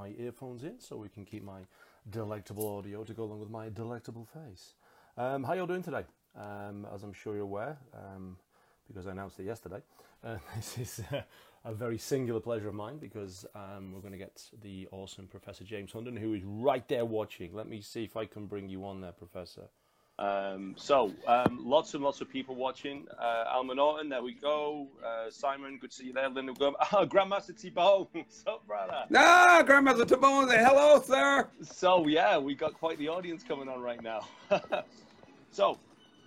my earphones in so we can keep my delectable audio to go along with my delectable face. Um, how y'all doing today? Um, as I'm sure you're aware, um, because I announced it yesterday, uh, this is uh, a very singular pleasure of mine because um, we're going to get the awesome Professor James Hundon, who is right there watching. Let me see if I can bring you on there, Professor. Um, so, um, lots and lots of people watching. Uh, Alma Norton, there we go. Uh, Simon, good to see you there. Linda Gum. Oh, Grandmaster T-Bone. What's up, brother? Ah, Grandmaster T-Bone, say hello, sir. So, yeah, we got quite the audience coming on right now. so,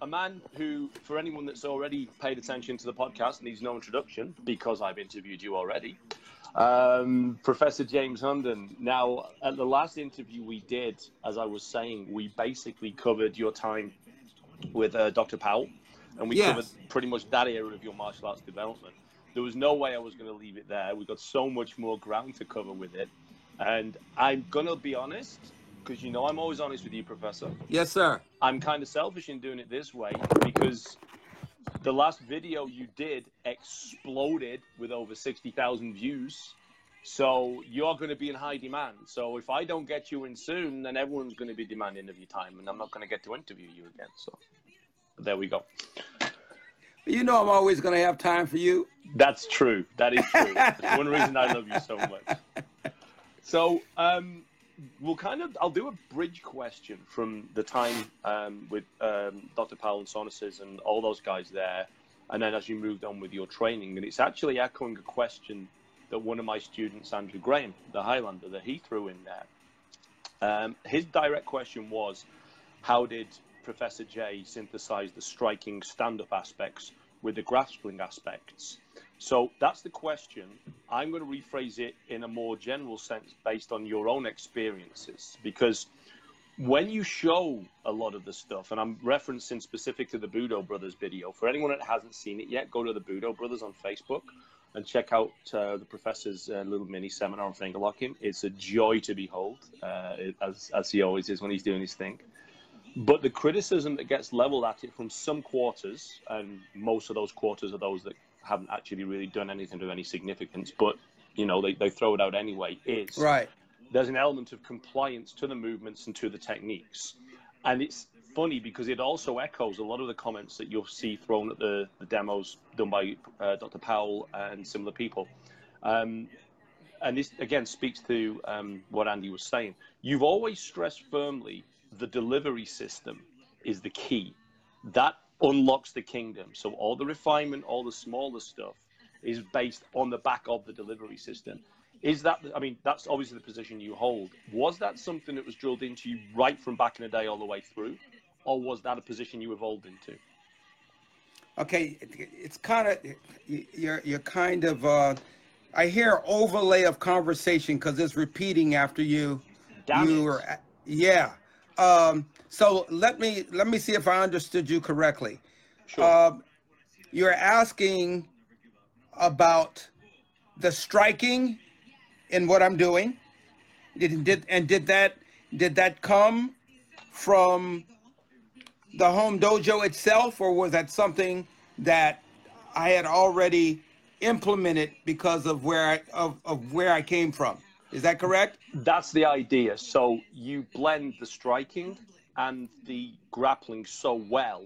a man who, for anyone that's already paid attention to the podcast, needs no introduction because I've interviewed you already. Um, Professor James Hundon. Now, at the last interview we did, as I was saying, we basically covered your time with uh, Dr. Powell, and we Yes. covered pretty much that area of your martial arts development. There was no way I was going to leave it there. We got so much more ground to cover with it, and I'm gonna be honest, because you know I'm always honest with you, Professor. Yes, sir. I'm kind of selfish in doing it this way because the last video you did exploded with over 60,000 views. So you're going to be in high demand. So if I don't get you in soon, then everyone's going to be demanding of your time, and I'm not going to get to interview you again. So there we go. You know I'm always going to have time for you. That's true. That is true. That's one reason I love you so much. So, um, we'll kind of, I'll do a bridge question from the time um, with um, Dr. Powell and Sanuces and all those guys there. And then as you moved on with your training, and it's actually echoing a question that one of my students, Andrew Graham, the Highlander, that he threw in there. Um, his direct question was, how did Professor J synthesize the striking stand-up aspects with the grappling aspects? So that's the question. I'm going to rephrase it in a more general sense based on your own experiences because when you show a lot of the stuff, and I'm referencing specific to the Budo Brothers video, for anyone that hasn't seen it yet, go to the Budo Brothers on Facebook and check out uh, the professor's uh, little mini seminar on finger locking. It's a joy to behold, uh, as, as he always is when he's doing his thing. But the criticism that gets leveled at it from some quarters, and most of those quarters are those that haven't actually really done anything of any significance, but you know they, they throw it out anyway, is Right. there's an element of compliance to the movements and to the techniques. And it's funny because it also echoes a lot of the comments that you'll see thrown at the, the demos done by uh, Dr. Powell and similar people. Um, and this again speaks to um, what Andy was saying. You've always stressed firmly the delivery system is the key. That unlocks the kingdom. So all the refinement, all the smaller stuff is based on the back of the delivery system. Is that, I mean, that's obviously the position you hold. Was that something that was drilled into you right from back in the day all the way through? Or was that a position you evolved into? Okay, it's kind of you're you're kind of uh I hear overlay of conversation because it's repeating after you Damn you it. were yeah. Um so let me let me see if I understood you correctly. Sure. Um you're asking about the striking in what I'm doing. Did, did and did that did that come from the home dojo itself, or was that something that I had already implemented because of where I of, of where I came from? Is that correct? That's the idea. So you blend the striking and the grappling so well.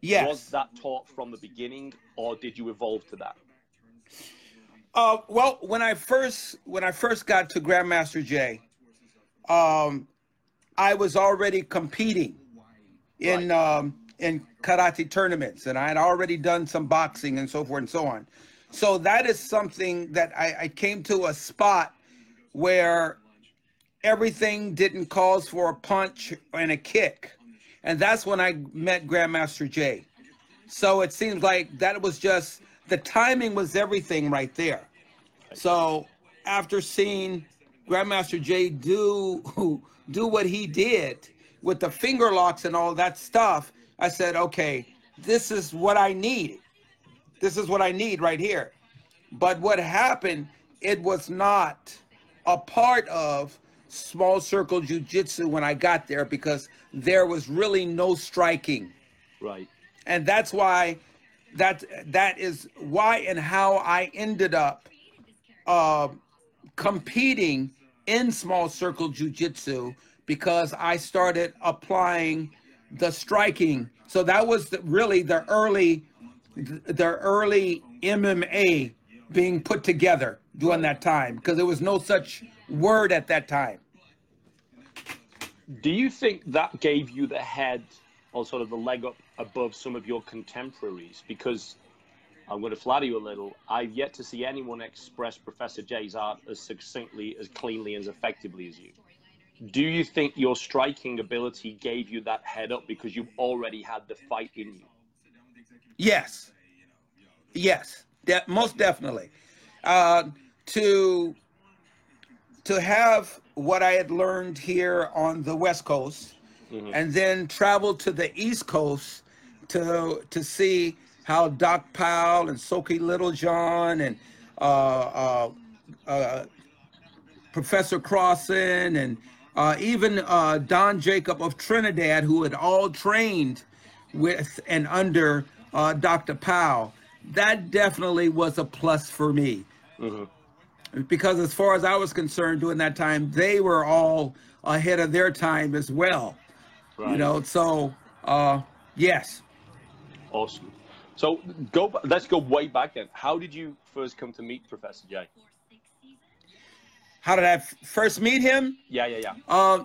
Yes. Was that taught from the beginning, or did you evolve to that? Uh, well, when I first when I first got to Grandmaster J, um, I was already competing in Right. um, in karate tournaments, and I had already done some boxing and so forth and so on. So that is something that I, I came to a spot where everything didn't cause for a punch and a kick, and that's when I met Grandmaster Jay. So it seems like that was just the timing was everything right there. So after seeing Grandmaster Jay do do what he did with the finger locks and all that stuff, I said, okay, this is what I need. This is what I need right here. But what happened, it was not a part of small circle jujitsu when I got there because there was really no striking Right. and that's why that that is why and how I ended up uh, competing in small circle jujitsu because I started applying the striking. So that was the, really the early, the early MMA being put together during that time because there was no such word at that time. Do you think that gave you the head or sort of the leg up above some of your contemporaries? Because I'm going to flatter you a little. I've yet to see anyone express Professor Jay's art as succinctly, as cleanly, as effectively as you. Do you think your striking ability gave you that head up because you already had the fight in you? Yes. Yes. De- most definitely. Uh, to to have what I had learned here on the West Coast, mm-hmm. and then travel to the East Coast to to see how Doc Powell and Soke Littlejohn and uh, uh, uh, Professor Crossan and uh, even uh, Don Jacob of Trinidad, who had all trained with and under uh, Dr. Powell, that definitely was a plus for me. Mm-hmm. Because as far as I was concerned during that time, they were all ahead of their time as well. Right. You know, so uh, yes. Awesome. So go. Let's go way back then. How did you first come to meet Professor J? How did I f- first meet him? Yeah, yeah, yeah. Uh,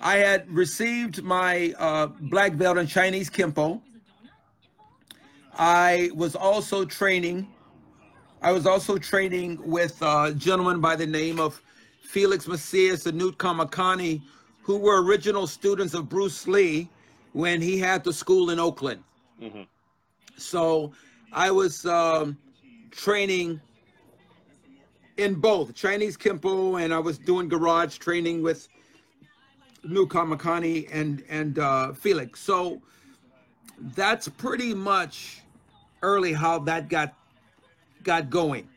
I had received my uh, black belt in Chinese Kempo. I was also training. I was also training with a gentleman by the name of Felix Macias and Newt Kamakani, who were original students of Bruce Lee when he had the school in Oakland. Mm-hmm. So I was um, training in both Chinese Kempo and I was doing garage training with Newt Kamakani and and uh, Felix. So that's pretty much early how that got got going.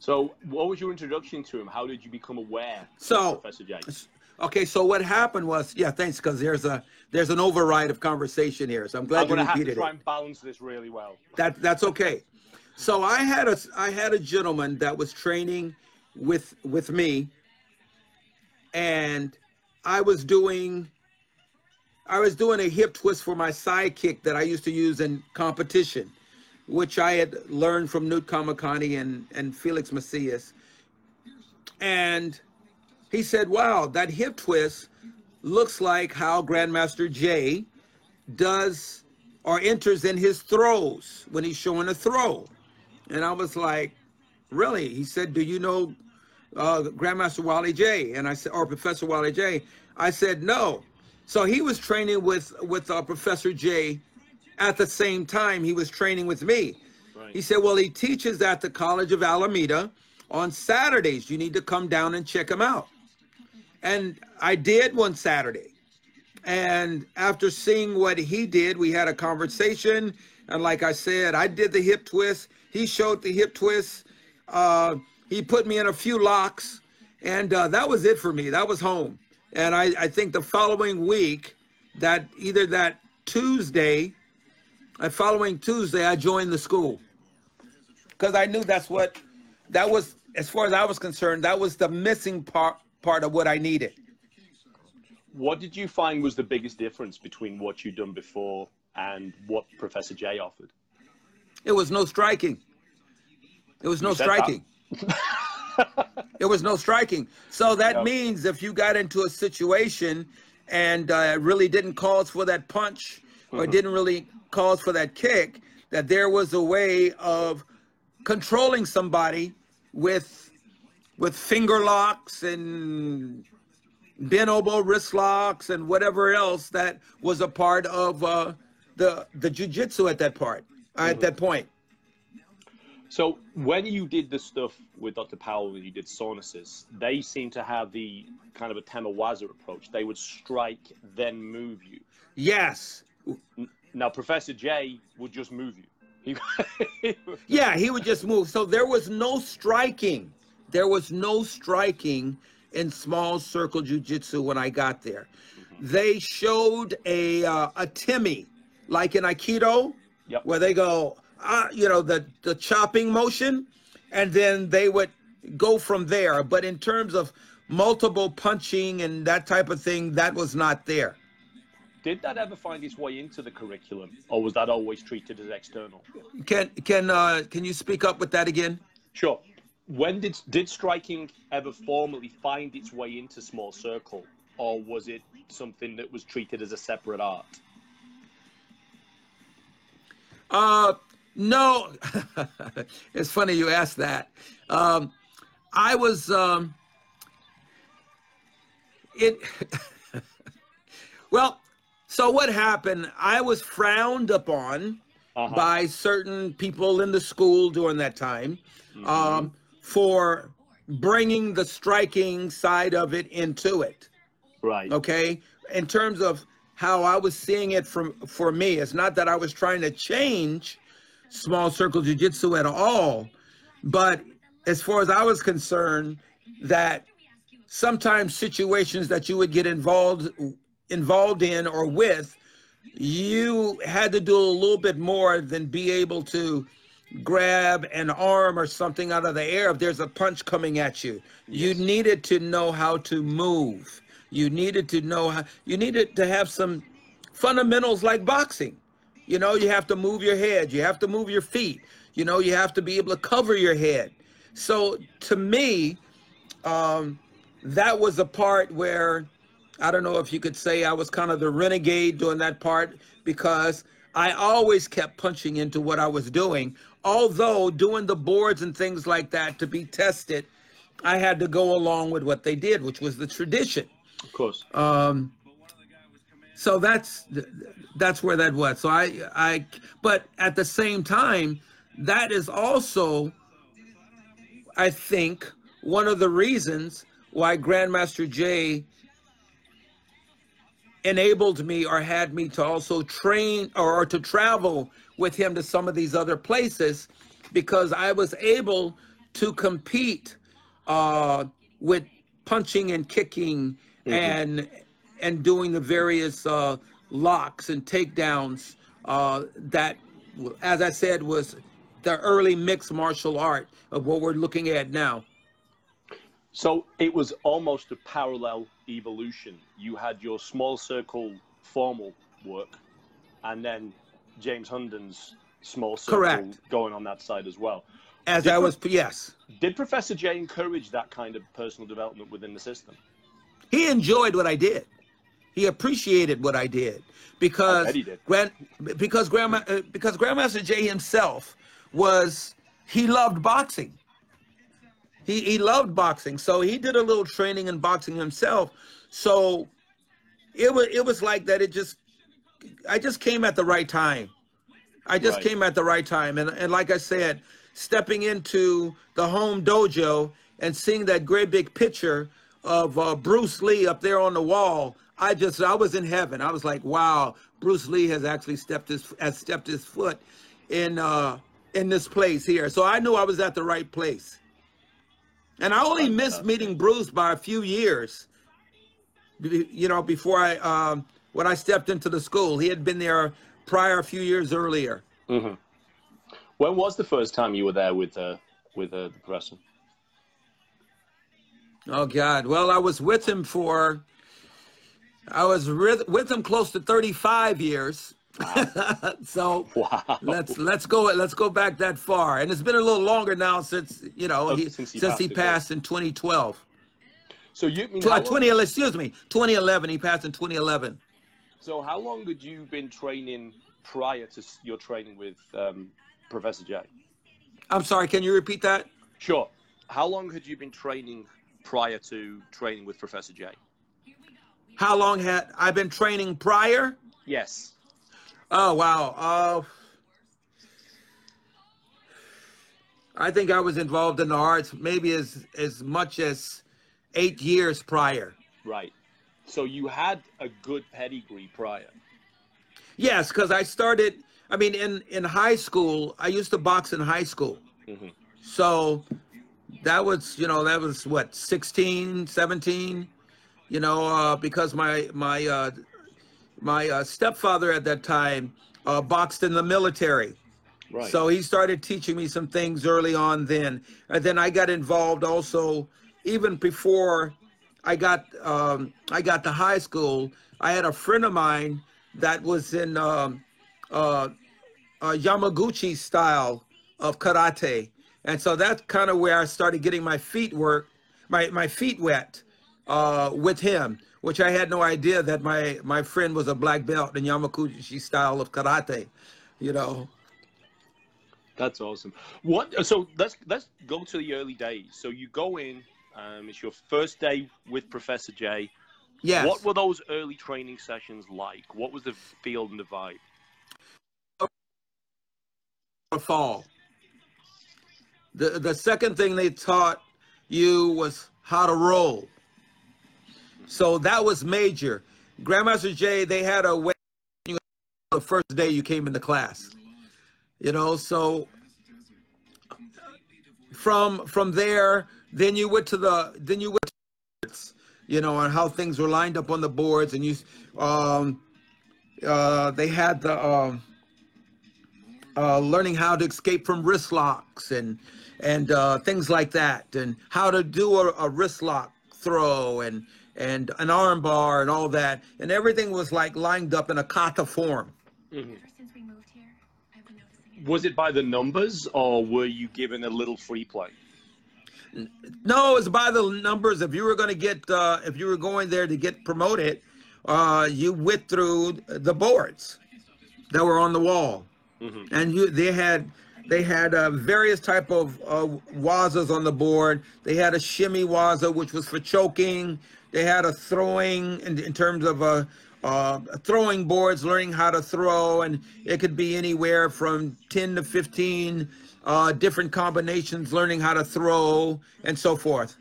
So, what was your introduction to him? How did you become aware so, Professor James? Okay, so what happened was, yeah, thanks, because there's a there's an override of conversation here, so I'm glad I'm you repeated have to try it. and balance this really well. That that's okay. So I had a I had a gentleman that was training with with me, and I was doing I was doing a hip twist for my sidekick that I used to use in competition, which I had learned from Newt Kamakani and, and Felix Macias. And he said, Wow, that hip twist looks like how Grandmaster Jay does or enters in his throws when he's showing a throw. And I was like, Really? He said, Do you know uh, Grandmaster Wally Jay? And I said, or Professor Wally? I said, No. So he was training with with uh, Professor J at the same time he was training with me. Right. He said, "Well, he teaches at the College of Alameda on Saturdays. You need to come down and check him out." And I did one Saturday. And after seeing what he did, we had a conversation. And like I said, I did the hip twist. He showed the hip twist. Uh, he put me in a few locks, and uh, that was it for me. That was home. And I, I think the following week, that either that Tuesday, the following Tuesday, I joined the school because I knew that's what that was. As far as I was concerned, that was the missing part part of what I needed. What did you find was the biggest difference between what you'd done before and what Professor Jay offered? It was no striking. It was no striking. it was no striking. So that means if you got into a situation and uh, really didn't cause for that punch or mm-hmm. didn't really cause for that kick, that there was a way of controlling somebody with with finger locks and bent elbow wrist locks and whatever else that was a part of uh, the the jujitsu at that part mm-hmm. at that point. So when you did the stuff with Dr. Powell, when you did Sanuces, they seem to have the kind of a Tamawaza approach. They would strike, then move you. Yes. Now, Professor J would just move you. He... yeah, he would just move. So there was no striking. There was no striking in small circle jujitsu when I got there. Mm-hmm. They showed a uh, a Timmy, like in Aikido, yep. where they go uh, you know, the the chopping motion, and then they would go from there. But in terms of multiple punching and that type of thing, that was not there. Did that ever find its way into the curriculum, or was that always treated as external? Can can uh, can you speak up with that again? Sure. When did did striking ever formally find its way into small circle, or was it something that was treated as a separate art? Uh, no. it's funny you asked that. Um, I was um, it. well, so what happened? I was frowned upon Uh-huh. by certain people in the school during that time um, for bringing the striking side of it into it. Right. Okay, in terms of how I was seeing it from for me, it's not that I was trying to change small circle jujitsu at all, but as far as I was concerned, that sometimes situations that you would get involved involved in or with you had to do a little bit more than be able to grab an arm or something out of the air if there's a punch coming at you. You needed to know how to move. You needed to know how you needed to have some fundamentals like boxing. You know, you have to move your head, you have to move your feet, you know, you have to be able to cover your head. So to me, um, that was a part where I don't know if you could say I was kind of the renegade doing that part because I always kept punching into what I was doing. Although doing the boards and things like that to be tested, I had to go along with what they did, which was the tradition. Of course. Um, so that's that's where that was. So I I but at the same time, that is also I think one of the reasons why Grandmaster Jay enabled me or had me to also train or, or to travel with him to some of these other places because I was able to compete uh, with punching and kicking and and doing the various uh, locks and takedowns uh, that, as I said, was the early mixed martial art of what we're looking at now. So it was almost a parallel evolution. You had your small circle formal work, and then James Hundon's small circle Correct. going on that side as well. As Did I pro- was, yes, Did Professor J encourage that kind of personal development within the system? he enjoyed what I did. He appreciated what I did because did. Grand because Grandma uh, because Grandmaster Jay himself was he loved boxing. He he loved boxing, so he did a little training in boxing himself. So it was it was like that. It just I just came at the right time. I just Right. came at the right time, and and like I said, stepping into the home dojo and seeing that great big picture of uh, Bruce Lee up there on the wall, I just I was in heaven. I was like, wow, Bruce Lee has actually stepped his has stepped his foot in uh, in this place here. So I knew I was at the right place. And I only missed meeting Bruce by a few years. You know, before I um, when I stepped into the school, he had been there prior a few years earlier. Mm-hmm. When was the first time you were there with uh, with uh, the professor? Oh God! Well, I was with him for, I was with, with him close to thirty-five years. so Wow. let's let's go let's go back that far, and it's been a little longer now since you know Oh, he, since since he he, passed, course. passed in 2012. So you mean Tw- how long- 20 excuse me 2011 he passed in 2011. So how long had you been training prior to your training with um, Professor J? I'm sorry, can you repeat that? Sure. How long had you been training prior to training with Professor J? How long had I been training prior? Yes. Oh wow. Uh, I think I was involved in the arts maybe as as much as eight years prior. Right. So you had a good pedigree prior. Yes, because I started. I mean, in in high school, I used to box in high school. Mhm. So that was, you know, that was what 16, 17. You know, uh, because my my uh, my uh, stepfather at that time uh, boxed in the military. Right. So he started teaching me some things early on then. And then I got involved also even before I got um, I got to high school. I had a friend of mine that was in um, uh, Yamaguchi style of karate, and so that's kind of where I started getting my feet work, my my feet wet uh, with him, which I had no idea that my my friend was a black belt in Yamaguchi style of karate, you know. That's awesome. What? So let's let's go to the early days. So you go in. Um, it's your first day with Professor J. Yes. What were those early training sessions like? What was the feel and the vibe? fall. The the second thing they taught you was how to roll. So that was major. Grandmaster Jay, they had a way the first day you came into class. You know, so from from there, then you went to the then you went to, you know, on how things were lined up on the boards and you um uh they had the um uh, learning how to escape from wrist locks and and uh, things like that, and how to do a, a wrist lock throw and and an arm bar and all that, and everything was like lined up in a kata form. Mm-hmm. Ever since we moved here, I've been noticing it. Was it by the numbers, or were you given a little free play? No, it's by the numbers. If you were going to get, uh, if you were going there to get promoted, uh, you went through the boards that were on the wall, Mhm. and you they had they had uh, various type of uh, wazas on the board. They had a shime waza, which was for choking. They had a throwing in, in terms of uh, uh, throwing boards, learning how to throw, and it could be anywhere from ten to fifteen uh, different combinations, learning how to throw, and so forth.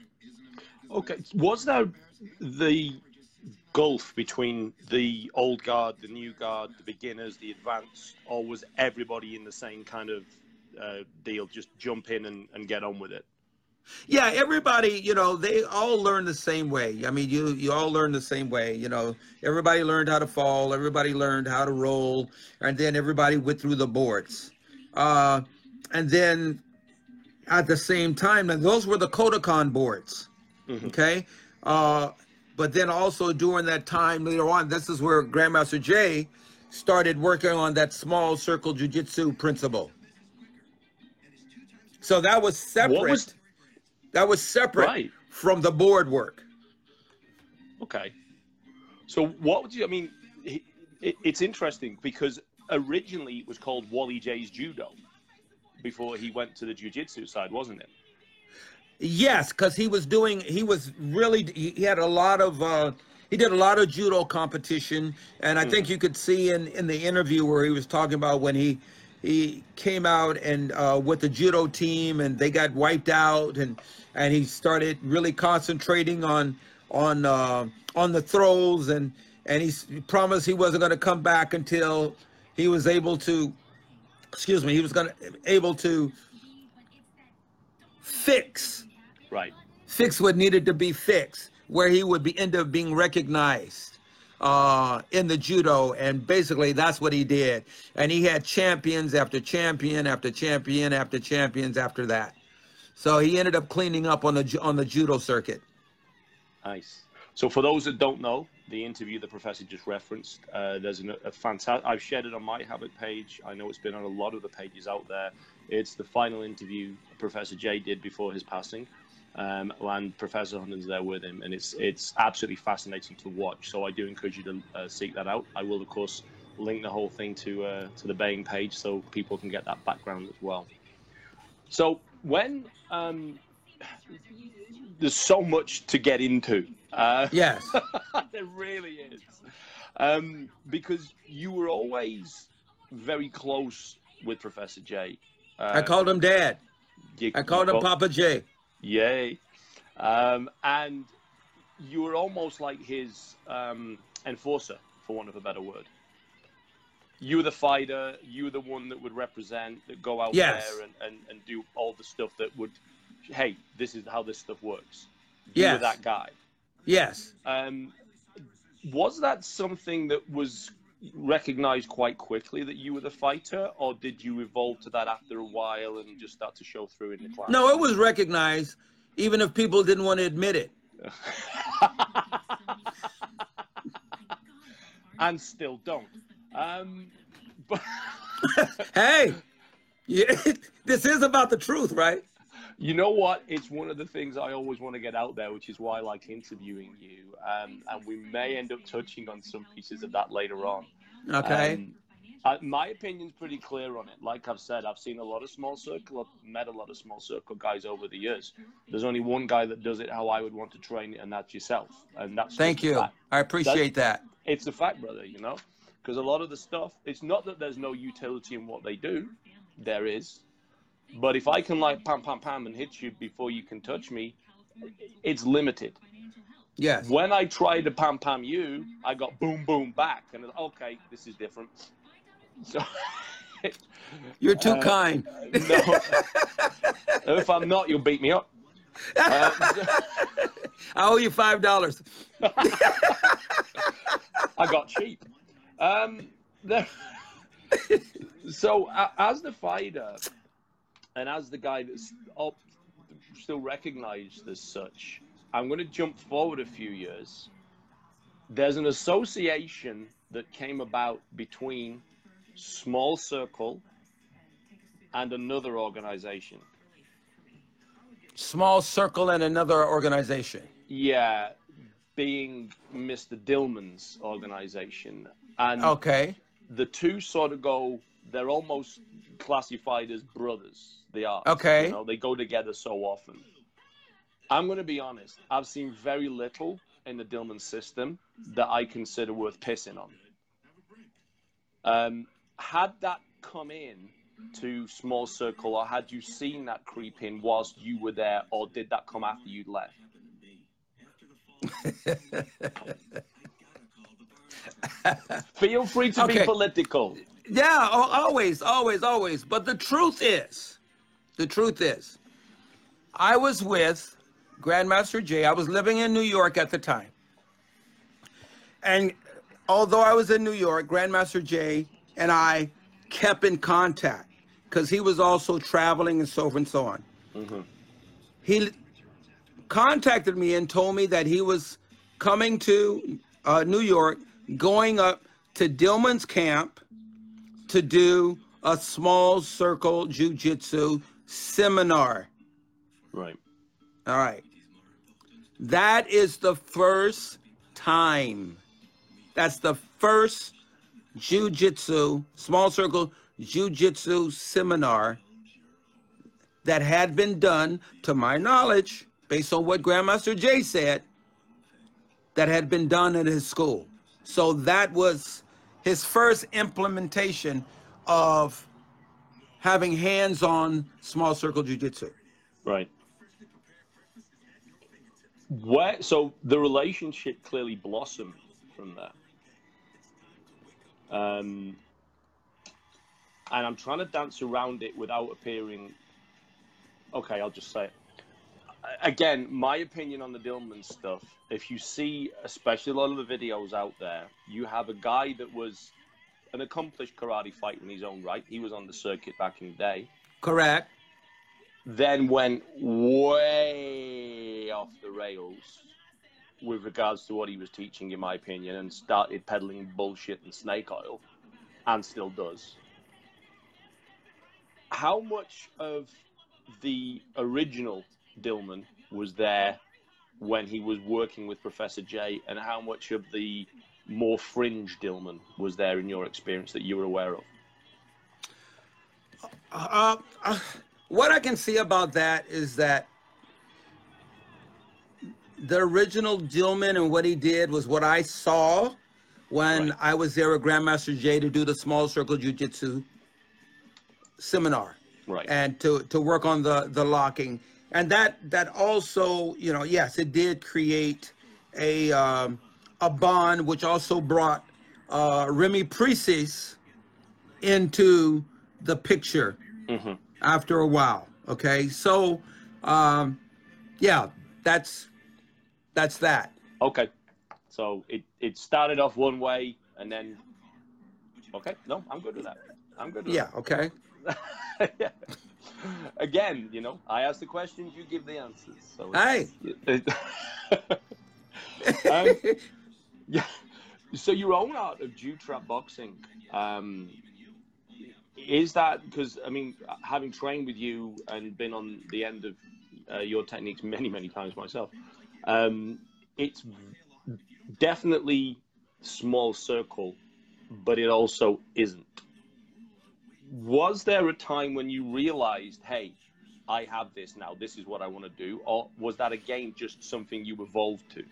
Okay. Was there the gulf between the old guard, the new guard, the beginners, the advanced, or was everybody in the same kind of uh, deal? Just jump in and, and get on with it. Yeah, everybody, you know, they all learn the same way. I mean, you you all learn the same way. You know, everybody learned how to fall, everybody learned how to roll, and then everybody went through the boards. Uh, and then at the same time, and those were the Kodokan boards. Mhm. Okay. Uh, but then also during that time later on, this is where Grandmaster Jay started working on that small circle jujitsu principle. So that was separate. What was That was separate Right. from the board work. okay? So what would you? I mean, it, it, it's interesting because originally it was called Wally Jay's Judo before he went to the jiu-jitsu side, wasn't it? Yes, because he was doing. He was really. He, he had a lot of. Uh, he did a lot of judo competition, and I think you could see in in the interview where he was talking about when he he came out and uh, with the judo team and they got wiped out and and he started really concentrating on on uh, on the throws and and he promised he wasn't going to come back until he was able to excuse me he was going to able to fix Right. fix what needed to be fixed, where he would be end up being recognized uh, in the judo, and basically that's what he did. And he had champions after champion after champion after champions after that. So he ended up cleaning up on the on the judo circuit. Nice. So for those that don't know, the interview the professor just referenced, uh, there's an, a fantastic. I've shared it on my Habit page. I know it's been on a lot of the pages out there. It's the final interview Professor Jay did before his passing, um, and Professor Hundon's there with him, and it's it's absolutely fascinating to watch. So I do encourage you to uh, seek that out. I will of course link the whole thing to uh, to the Baying page so people can get that background as well. So when um, there's so much to get into. Uh, Yes, there really is. Um, because you were always very close with Professor J. Uh, I called him Dad. you- I called him well, Papa J. Yay. Um, and you were almost like his um, enforcer, for want of a better word. You were the fighter, you were the one that would represent, that go out Yes. there and, and, and do all the stuff that would, hey, this is how this stuff works. You were that guy. Yes. Um, was that something that was recognize quite quickly that you were the fighter, or did you evolve to that after a while and just start to show through in the class? No, it was recognized, even if people didn't want to admit it. and still don't. Um, but Hey, yeah, this is about the truth, right? you know what? It's one of the things I always want to get out there, which is why I like interviewing you. Um, and we may end up touching on some pieces of that later on. Okay. Um, uh, my opinion's pretty clear on it. Like I've said, I've seen a lot of small circle. I've met a lot of small circle guys over the years. There's only one guy that does it how I would want to train it, and that's yourself. And that's Thank you. I appreciate that. It's a fact, brother. You know, because a lot of the stuff. It's not that there's no utility in what they do. There is, but if I can like pam pam pam and hit you before you can touch me, it's limited. Yes. When I tried to pam pam you, I got boom boom back, and okay, this is different. So. You're too Uh, kind. no. if I'm not, you'll beat me up. Uh, I owe you five dollars. I got cheap. Um, the, so a as the fighter, and as the guy that's up, still recognized as such, I'm going to jump forward a few years. There's an association that came about between Small Circle and another organization. Small circle and another organization. Yeah, being Mr. Dillman's organization. And Okay. the two sort of go, they're almost classified as brothers. They are. Okay. You know, they go together so often. I'm going to be honest. I've seen very little in the Dillman system that I consider worth pissing on. Um, had that come in to small circle, or had you seen that creep in whilst you were there, or did that come after you'd left? Feel free to be political. Yeah, always, always, always. But the truth is, the truth is, I was with Grandmaster Jay. I was living in New York at the time. And although I was in New York, Grandmaster Jay and I kept in contact because he was also traveling and so forth and so on. He contacted me and told me that he was coming to uh, New York, going up to Dillman's camp to do a small circle jujitsu seminar. Right. All right. That is the first time. That's the first jujitsu, small circle jujitsu seminar that had been done, to my knowledge, based on what Grandmaster Jay said, that had been done at his school. So that was his first implementation of having hands on small circle jujitsu. Right. So the relationship clearly blossomed from that. Um, and I'm trying to dance around it without appearing. Okay, I'll just say it. Again, my opinion on the Dillman stuff. If you see, especially a lot of the videos out there, you have a guy that was an accomplished karate fighter in his own right. He was on the circuit back in the day. Correct. Then went way off the rails with regards to what he was teaching, in my opinion, and started peddling bullshit and snake oil, and still does. How much of the original Dillman was there when he was working with Professor J, and how much of the more fringe Dillman was there in your experience that you were aware of? Uh, uh, what I can see about that is that the original Dillman and what he did was what I saw when Right. I was there with Grandmaster Jay to do the small circle jujitsu seminar Right. and to, to work on the, the locking. And that that also, you know, yes, it did create a um, a bond, which also brought uh, Remy Presas into the picture Mhm. After a while. Okay, so um, yeah, that's that's that. Okay. So it, it started off one way and then Okay, no, I'm good with that. I'm good with Yeah, okay. yeah. Again, you know, I ask the questions, you give the answers. So Hey. um, yeah. So your own art of Jew trap boxing, um, is that because I mean, having trained with you and been on the end of uh, your techniques many, many times myself, um, it's definitely small circle, but it also isn't. Was there a time when you realized, hey, I have this now, this is what I want to do? Or was that again just something you evolved to?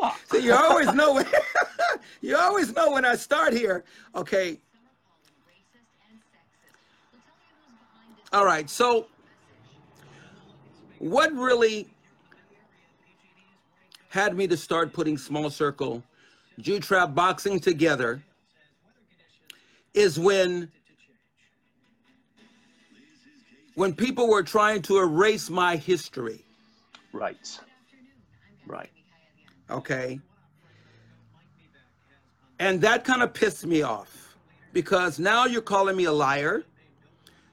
What? So you always know when you always know when I start here. Okay. All right. So what really had me to start putting small circle Jew trap boxing together is when when people were trying to erase my history. Right. Right. Okay? And that kind of pissed me off because now you're calling me a liar.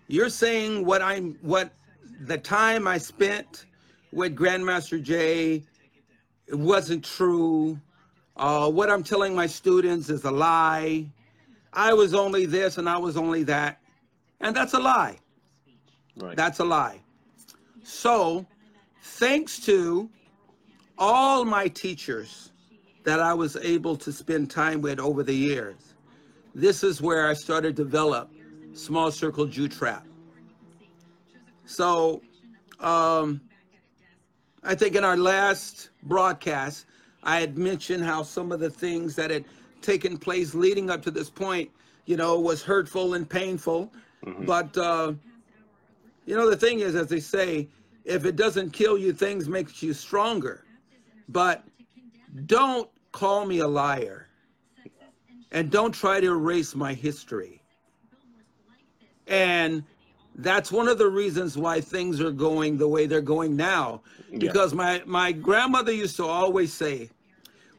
You're saying what I'm what the time I spent with Grandmaster Jay it wasn't true. Uh, what I'm telling my students is a lie. I was only this and I was only that. And that's a lie. Right. That's a lie. So, thanks to all my teachers that I was able to spend time with over the years, this is where I started to develop small circle Jew trap. So, um, I think in our last broadcast, I had mentioned how some of the things that had taken place leading up to this point, you know, was hurtful and painful. But uh, you know, the thing is, as they say, if it doesn't kill you, things makes you stronger. But don't call me a liar, and don't try to erase my history. And that's one of the reasons why things are going the way they're going now. Yeah. Because my, my grandmother used to always say,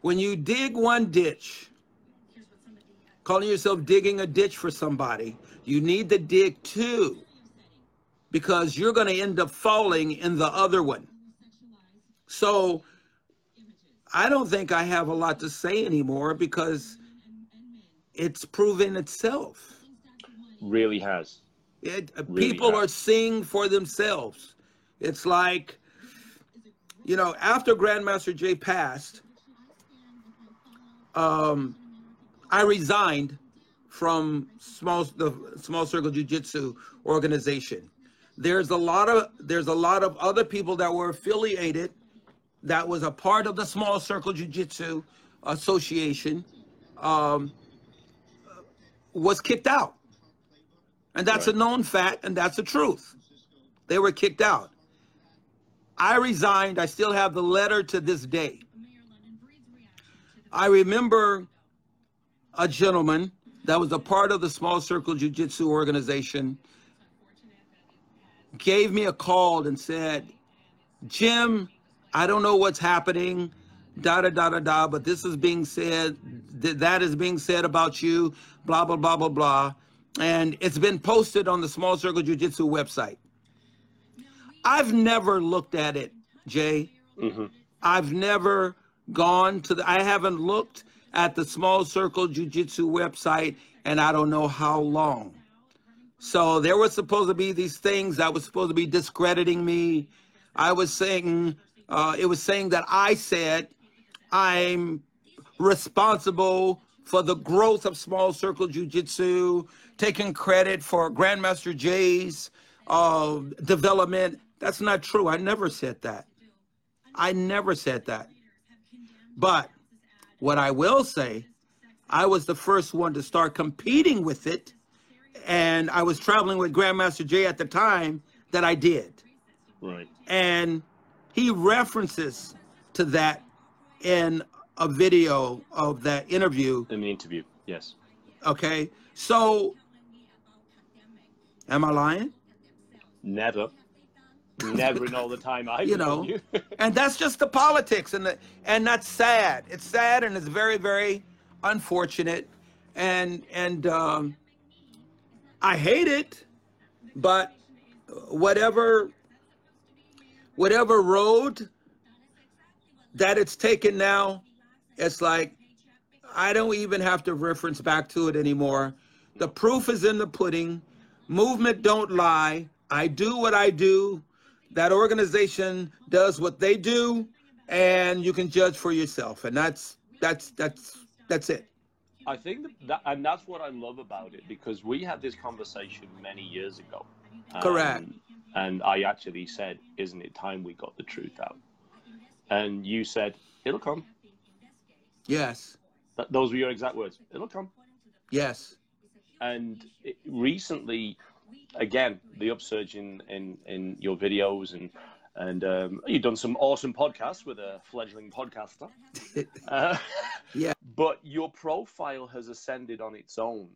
when you dig one ditch, calling yourself digging a ditch for somebody, you need to dig two because you're going to end up falling in the other one. So I don't think I have a lot to say anymore because it's proven itself. Really has. It, uh, Really people has. are seeing for themselves. It's like, you know, after Grandmaster Jay passed, um, I resigned from small the Small Circle Jiu Jitsu organization. There's a lot of there's a lot of other people that were affiliated that was a part of the Small Circle Jiu Jitsu Association um, was kicked out. And that's Right. a known fact, and that's the truth. They were kicked out. I resigned. I still have the letter to this day. I remember a gentleman that was a part of the Small Circle Jiu Jitsu organization gave me a call and said, Jim, I don't know what's happening, da da da da da, but this is being said, th- that is being said about you, blah, blah, blah, blah, blah. And it's been posted on the Small Circle Jiu Jitsu website. I've never looked at it, Jay. hmm I've never gone to the, I haven't looked at the Small Circle Jiu Jitsu website and I don't know how long. So there was supposed to be these things that was supposed to be discrediting me. I was saying, uh, it was saying that I said I'm responsible for the growth of Small Circle Jiu Jitsu, taking credit for Grandmaster Jay's uh, development. That's not true. I never said that. I never said that. But what I will say, I was the first one to start competing with it. And I was traveling with Grandmaster Jay at the time that I did. Right. And he references to that in a video of that interview. In the interview, yes. Okay. So, am I lying? Never. Never in all the time I've You know. you. and that's just the politics and the, and that's sad it's sad and it's very very unfortunate and and um i hate it but whatever whatever road that it's taken now it's like i don't even have to reference back to it anymore. The proof is in the pudding. Movement don't lie. I do what i do. That organization does what they do and you can judge for yourself. And that's that's that's that's it. I think that, and that's what I love about it because we had this conversation many years ago. Correct. Um, And I actually said, "Isn't it time we got the truth out?" And you said, "It'll come." yes Th- those were your exact words. It'll come. yes And it, recently, again, the upsurge in, in, in your videos and and um, you've done some awesome podcasts with a fledgling podcaster. Uh, Yeah. But your profile has ascended on its own,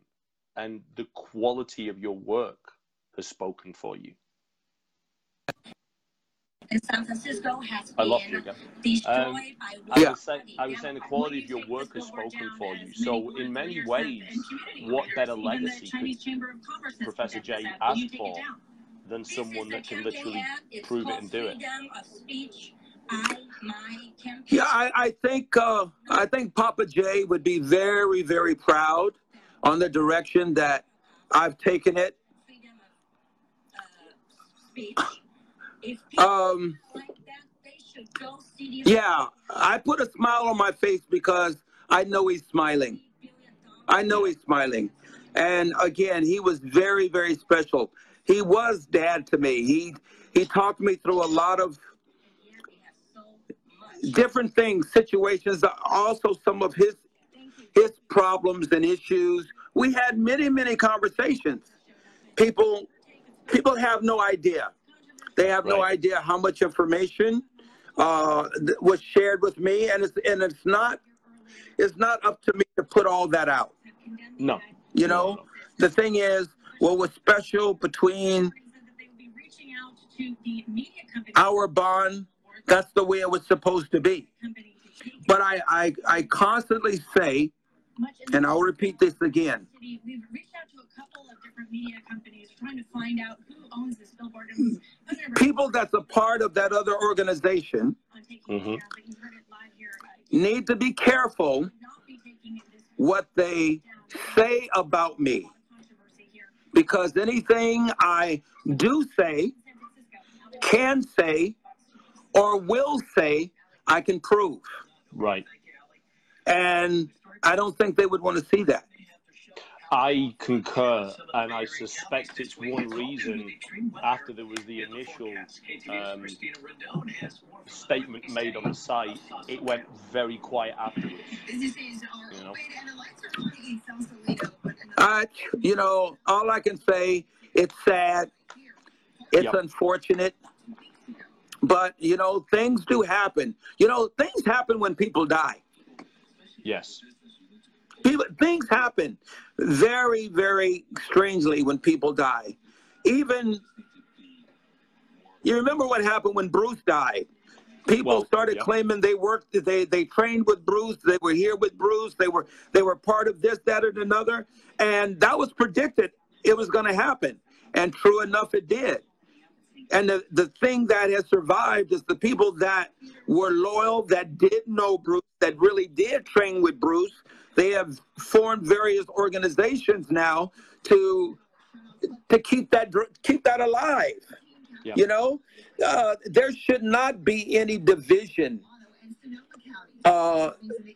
and the quality of your work has spoken for you. And San Francisco has I lost you again. Um, by I Yeah. was saying, I was saying the quality of your work has spoken for you. So in many ways, what better legacy could Professor Jay ask for than someone that can literally prove it and do it? yeah i, I think uh, i think papa j would be very very proud on the direction that i've taken it um yeah i put a smile on my face because i know he's smiling I know he's smiling. And again, he was very, very special. He was dad to me. He he talked me through a lot of different things, situations, also some of his his problems and issues. We had many, many conversations. People people have no idea. They have no idea how much information uh, was shared with me, and it's and it's not it's not up to me to put all that out. No. You know, the thing is, what was special between our bond, that's the way it was supposed to be. But I, I, I constantly say, and I'll repeat this again We've reached out to a couple of different media companies trying to find out who owns this billboard and who's who's ever people that's a part of that other organization on taking it Mhm. down, but you heard it live here. uh, need to be careful would not be taking this what they say about me because anything I do say, in San Francisco. Now, there can say, or will say, I can prove. Right. And I don't think they would want to see that. I concur, and I suspect it's one reason after there was the initial um, statement made on the site, it went very quiet afterwards. This is our You know. wait, and the lights are on in Sausalito, but another I, you know, all I can say, it's sad, it's Yep. unfortunate, but you know, things do happen. You know, things happen when people die. Yes. People, things happen very, very strangely when people die. Even, you remember what happened when Bruce died? People Well, started yeah. claiming they worked, they they trained with Bruce, they were here with Bruce, they were they were part of this, that, and another, and that was predicted. It was going to happen, and true enough, it did. And the, the thing that has survived is the people that were loyal, that did know Bruce, that really did train with Bruce. They have formed various organizations now to to keep that keep that alive. Yeah. You know, uh, there should not be any division. and Sonoma County. Uh,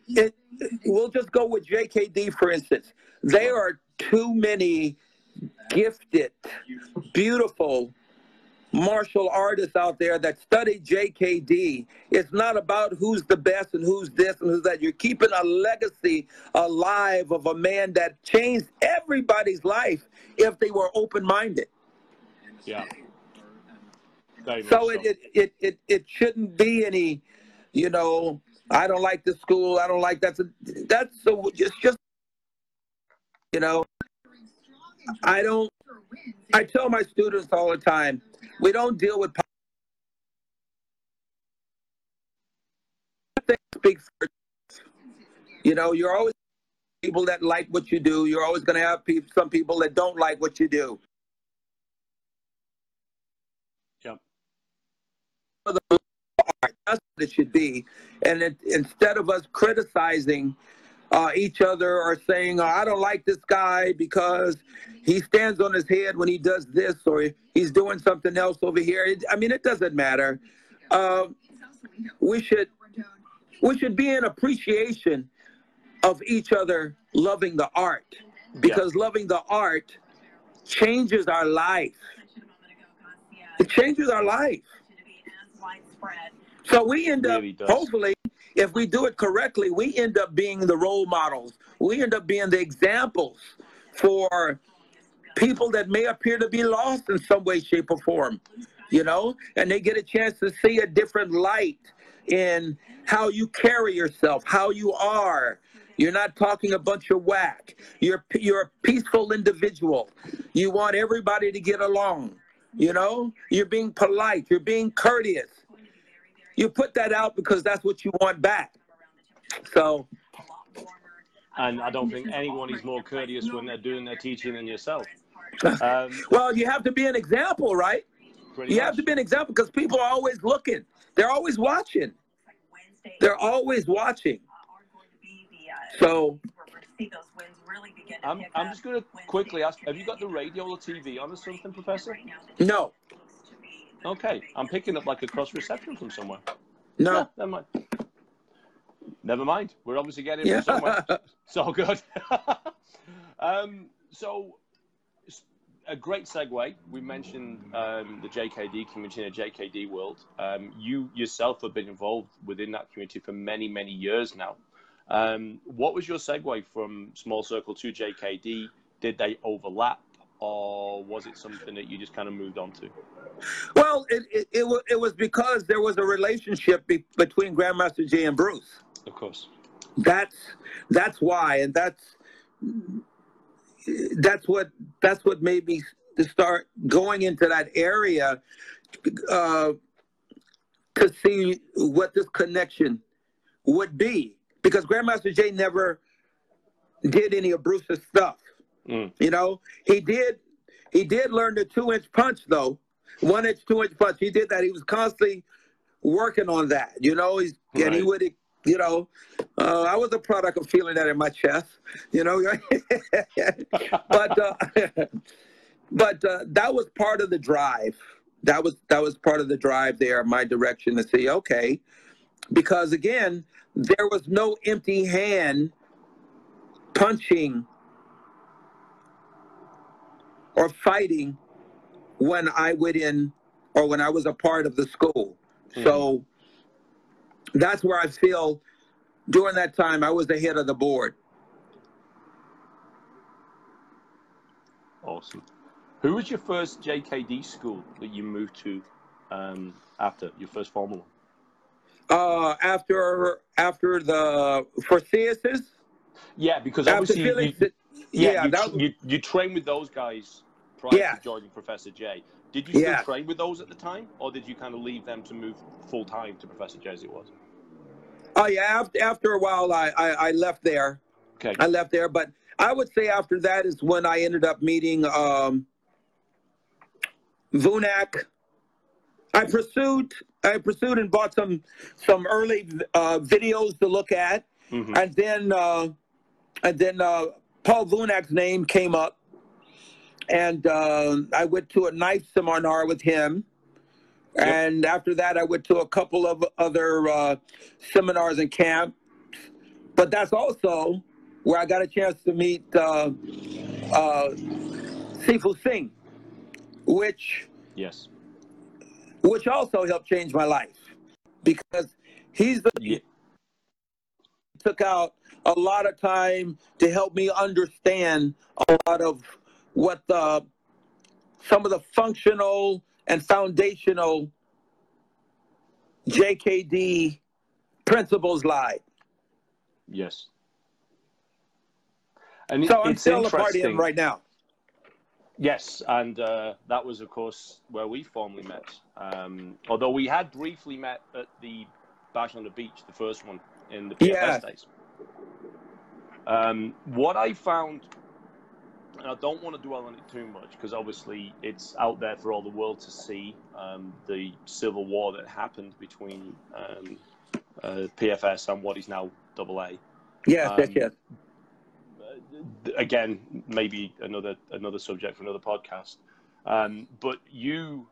it, we'll just go with JKD for instance. There are too many gifted, beautiful martial artists out there that study JKD. It's not about who's the best and who's this and who's that. You're keeping a legacy alive of a man that changed everybody's life if they were open minded. Yeah. Very So it, it, it, it, it shouldn't be any, you know, I don't like the school. I don't like that's a, that's so it's just, you know, I don't, I tell my students all the time, we don't deal with speaks you know you're always people that like what you do. You're always going to have some people that don't like what you do. Yep. That's what it should be. And it, instead of us criticizing uh, each other are saying, oh, I don't like this guy because he stands on his head when he does this or he's doing something else over here. It, I mean, it doesn't matter. Uh, we should we should be in appreciation of each other loving the art because loving the art changes our life. It changes our life. So we end up, hopefully, if we do it correctly, we end up being the role models. We end up being the examples for people that may appear to be lost in some way, shape, or form, you know, and they get a chance to see a different light in how you carry yourself, how you are. You're not talking a bunch of whack. You're you're a peaceful individual. You want everybody to get along. You know, you're being polite. You're being courteous. You put that out because that's what you want back. So And I don't think anyone is more courteous when they're doing their teaching than yourself. Um, Well, you have to be an example, right? You much. have to be an example because people are always looking. They're always watching. They're always watching. So I'm, I'm just going to quickly ask have you got the radio or TV on or something, Professor? no, Okay, I'm picking up like a cross reception from somewhere. no. Yeah, never mind. Never mind. We're obviously getting Yeah. from somewhere. It's all good. um, so, a great segue. We mentioned um, the JKD community and the JKD world. Um, you yourself have been involved within that community for many, many years now. Um, what was your segue from Small Circle to JKD? Did they overlap, or was it something that you just kind of moved on to? Well, it it, it, was, it was because there was a relationship be, between Grandmaster Jay and Bruce. Of course. That's that's why, and that's that's what that's what made me to start going into that area uh, to see what this connection would be. Because Grandmaster Jay never did any of Bruce's stuff. Mm. You know, he did he did learn the two inch punch though, one inch, two inch punch. He did that. He was constantly working on that. You know, he's and he would you know, uh, I was a product of feeling that in my chest. You know, but uh, but uh, that was part of the drive. That was that was part of the drive there, my direction to see okay, because again, there was no empty hand punching or fighting when I went in or when I was a part of the school. So that's where I feel during that time I was the head of the board. Awesome. Who was your first JKD school that you moved to um, after your first formal one? Uh, after after the for CSs, Yeah, because after obviously, you, Felix, you- yeah, yeah, you, you, you trained with those guys prior Yeah. to joining Professor Jay. Did you still Yeah. train with those at the time, or did you kind of leave them to move full time to Professor Jay as it was? oh yeah. After after a while, I, I I left there. Okay. I left there, but I would say after that is when I ended up meeting um, Vunak. I pursued, I pursued and bought some some early uh, videos to look at, hmm and then uh, and then uh, Paul Vunak's name came up, and uh, I went to a knife seminar with him. Yep. And after that, I went to a couple of other uh, seminars and camps. But that's also where I got a chance to meet uh, uh, Sifu Singh, which Yes. which also helped change my life because he's the Yeah. took out a lot of time to help me understand a lot of what the some of the functional and foundational JKD principles lie. Yes. And So I'm it's still a part of him right now. Yes, and uh, that was, of course, where we formally met. Um, although we had briefly met at the Bash on the Beach, the first one in the PFS Yes. days. Um, what I found, and I don't want to dwell on it too much because obviously it's out there for all the world to see um, the civil war that happened between um, uh, PFS and what is now Double A. Yes, Um, yes. again, maybe another another subject for another podcast. Um, but you,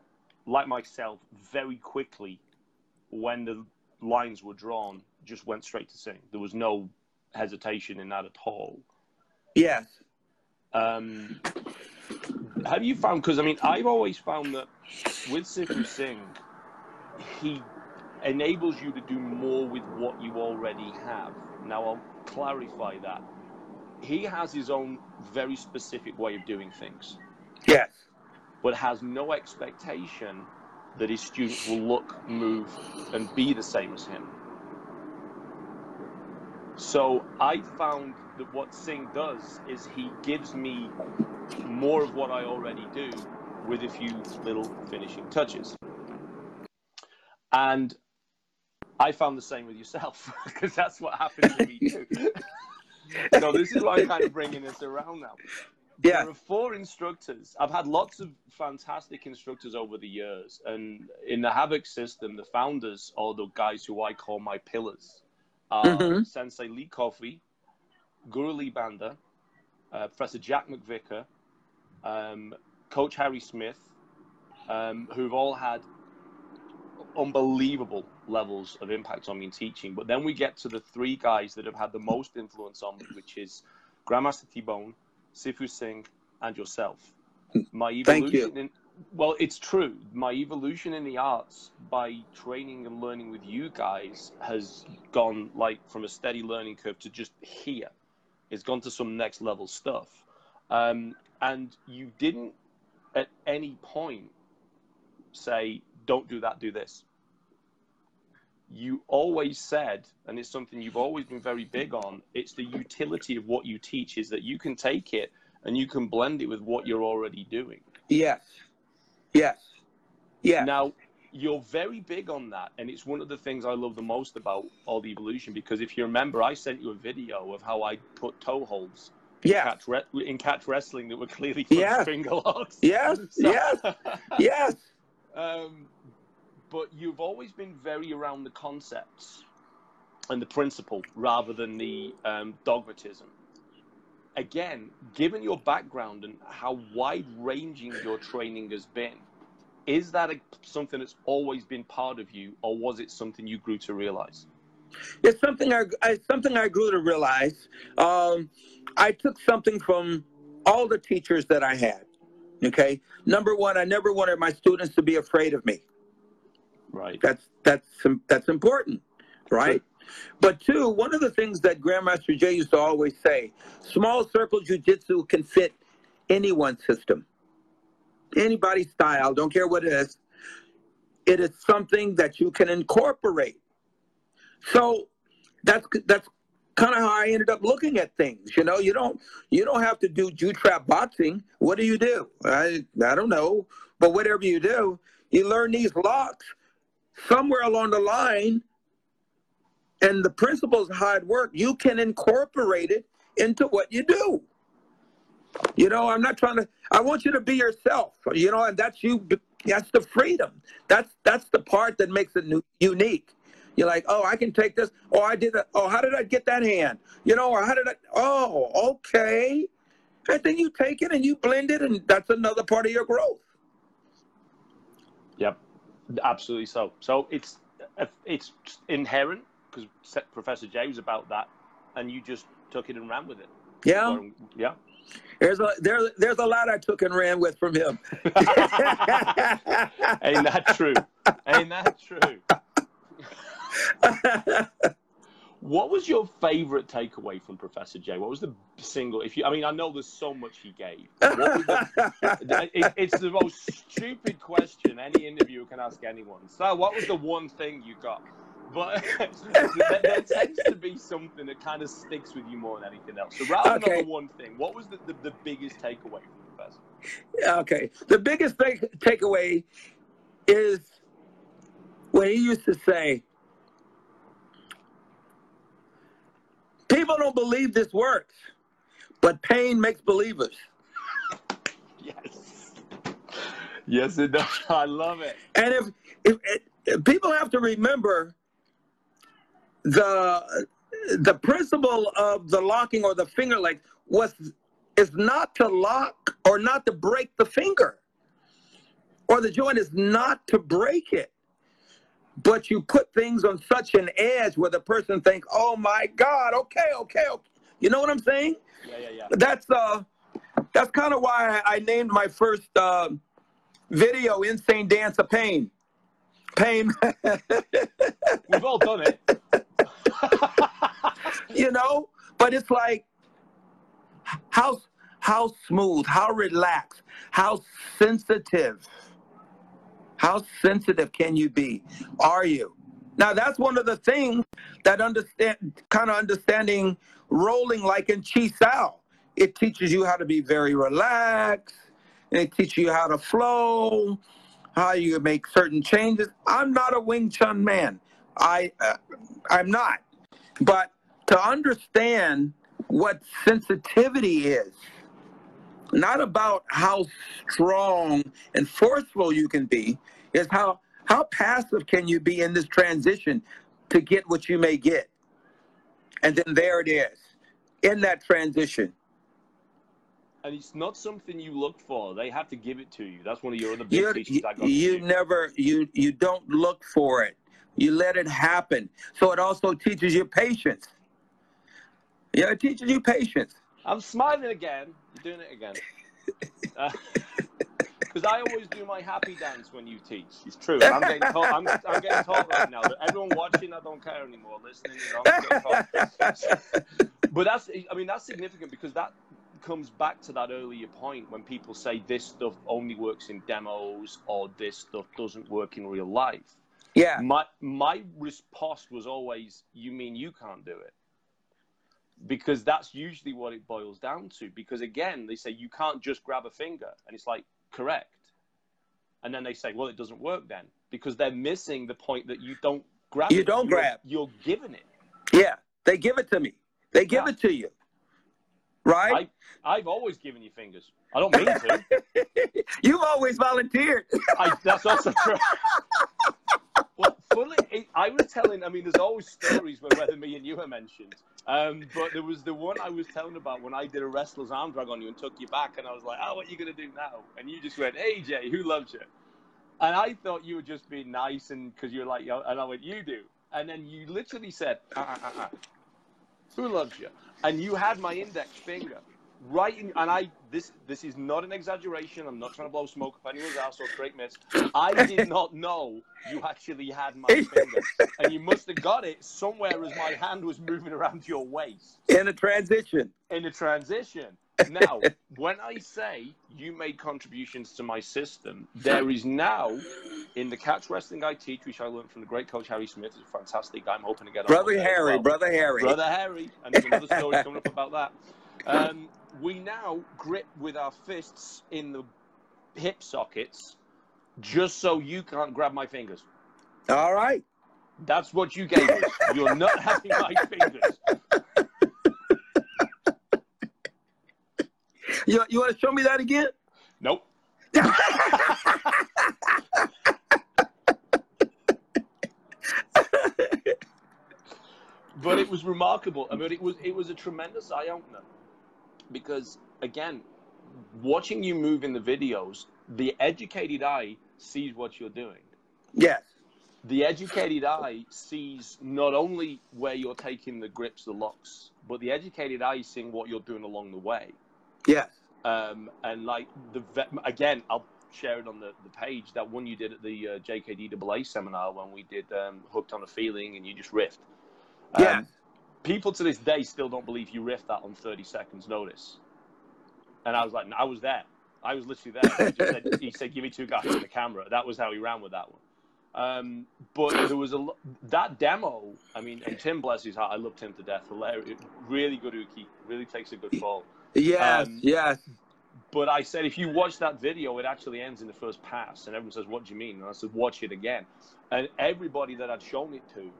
like myself, very quickly, when the lines were drawn, just went straight to Singh. There was no hesitation in that at all. Yes. Um, have you found? Because I mean, I've always found that with Sifu Singh, he enables you to do more with what you already have. Now I'll clarify that. He has his own very specific way of doing things, Yes. but has no expectation that his students will look, move, and be the same as him. So I found that what Singh does is he gives me more of what I already do with a few little finishing touches. And I found the same with yourself because that's what happened to me too. so this is why I'm kind of bringing this around now. Yeah. There are four instructors. I've had lots of fantastic instructors over the years, and in the Havoc system, the founders are the guys who I call my pillars. Are Mhm. Sensei Lee Coffey, Guru Lee Banda, uh, Professor Jack McVicker, um, Coach Harry Smith, um, who've all had unbelievable levels of impact on me in teaching. But then we get to the three guys that have had the most influence on me, which is Grandmaster T-Bone, Sifu Singh, and yourself. My Thank evolution in well, it's true. My evolution in the arts by training and learning with you guys has gone like from a steady learning curve to just here. It's gone to some next level stuff. Um, and you didn't at any point say, don't do that, do this. You always said, and it's something you've always been very big on, it's the utility of what you teach is that you can take it and you can blend it with what you're already doing. Yes. Yes. Yeah. Now, you're very big on that, and it's one of the things I love the most about all the evolution. Because if you remember, I sent you a video of how I put toe holds Yeah. catch re- in catch wrestling that were clearly from Yes. finger locks. Yes. So- Yes. Yes. um, but you've always been very around the concepts and the principle rather than the um, dogmatism. Again, given your background and how wide ranging your training has been, is that a, something that's always been part of you, or was it something you grew to realize? It's something I, I something I grew to realize. Um, I took something from all the teachers that I had. Okay. Number one, I never wanted my students to be afraid of me. Right. That's that's that's important, right? But two, one of the things that Grandmaster Jay used to always say: small circle jujitsu can fit anyone's system, anybody's style. Don't care what it is. It is something that you can incorporate. So that's that's kind of how I ended up looking at things. You know, you don't you don't have to do Jew trap boxing. What do you do? I I don't know, but whatever you do, you learn these locks somewhere along the line and the principles of it work, you can incorporate it into what you do. You know, I'm not trying to. I want you to be yourself. You know, and that's you. That's the freedom. That's that's the part that makes it nu- unique. You're like, oh, I can take this. Oh, I did that. Oh, how did I get that hand? You know, or how did I? Oh, okay. And then you take it and you blend it, and that's another part of your growth. Yep. Absolutely so. So it's it's inherent because Professor Jay was about that, and you just took it and ran with it. Yeah. Yeah. There's a there, there's a lot I took and ran with from him. Ain't that true? Ain't that true? What was your favorite takeaway from Professor Jay? What was the single? If you, I mean, I know there's so much he gave. The, it, it's the most stupid question any interviewer can ask anyone. So, what was the one thing you got? But there, there tends to be something that kind of sticks with you more than anything else. So, rather than Okay. the one thing, what was the, the, the biggest takeaway from the Professor? okay. The biggest thing, takeaway is when he used to say, People don't believe this works, but pain makes believers. Yes. Yes, it does. I love it. And if, if, if people have to remember the the principle of the locking or the finger leg was is not to lock or not to break the finger or the joint is not to break it but you put things on such an edge where the person thinks oh my god okay okay okay you know what i'm saying Yeah, yeah, yeah. that's uh that's kind of why I named my first uh, video "Insane Dance of Pain." Pain, We've all done it. you know. But it's like how how smooth, how relaxed, how sensitive, how sensitive can you be? Are you? Now that's one of the things that understand kind of understanding rolling like in Chi Sao. It teaches you how to be very relaxed. And it teaches you how to flow, how you make certain changes. I'm not a Wing Chun man. I uh, I'm not. But to understand what sensitivity is, not about how strong and forceful you can be, is how how passive can you be in this transition to get what you may get. And then there it is, in that transition. And it's not something you look for. They have to give it to you. That's one of your other big You, teachings I got. you never you you don't look for it. You let it happen. So it also teaches you patience. Yeah, it teaches you patience. I'm smiling again. You're doing it again. Uh, because I always do my happy dance when you teach. It's true. I'm getting told. I'm, I'm getting told right now that everyone watching, I don't care anymore. Listening, you know. But that's. I mean, that's significant because that comes back to that earlier point when people say this stuff only works in demos or this stuff doesn't work in real life. Yeah. My my response was always, "You mean you can't do it?" Because that's usually what it boils down to. Because again, they say you can't just grab a finger, and it's like correct, and then they say, "Well, it doesn't work then," because they're missing the point that you don't grab. You it. don't You're- grab. You're giving it. Yeah. They give it to me. They give Yeah. it to you. Right? I I've always given you fingers. I don't mean to. You've always volunteered. I, that's also true. Well, fully, it, I was telling. I mean, there's always stories where whether me and you are mentioned. Um, but there was the one I was telling about when I did a wrestler's arm drag on you and took you back, and I was like, "Oh, what are you gonna do now?" And you just went, "AJ, who loves you?" And I thought you were just being nice, and because you were like, and I went, "You do," and then you literally said, uh, uh, uh, uh, "Who loves you?" And you had my index finger right in, and I this this is not an exaggeration. I'm not trying to blow smoke up anyone's ass or straight miss. I did not know you actually had my finger, and you must have got it somewhere as my hand was moving around your waist In a transition. in a transition. Now, when I say you made contributions to my system, there is now in the catch wrestling I teach, which I learned from the great coach Harry Smith, who's a fantastic guy. I'm hoping to get on Brother one day as Harry, well. brother Harry. Brother Harry, and there's another story coming up about that. Um, we now grip with our fists in the hip sockets, just so you can't grab my fingers. All right. That's what you gave us. You're not having my fingers. You, you want to show me that again? Nope. but it was remarkable. I mean, it was it was a tremendous eye opener because again, watching you move in the videos, the educated eye sees what you're doing. Yes. The educated eye sees not only where you're taking the grips, the locks, but the educated eye is seeing what you're doing along the way. Yes. Um, and like the again, I'll share it on the, the page that one you did at the uh, JKDAA seminar when we did um, hooked on a feeling and you just riffed. Um, Yes. People to this day still don't believe you riffed that on 30 seconds notice. And I was like, I was there. I was literally there. He, just said, he said, "Give me two guys in the camera." That was how he ran with that one. Um, but there was a that demo. I mean, and Tim, bless his heart, I loved him to death. Hilarious, really good uke, really takes a good fall. Yeah, Um, yes. But I said, if you watch that video, it actually ends in the first pass. And everyone says, what do you mean? And I said, watch it again. And everybody that I'd shown it to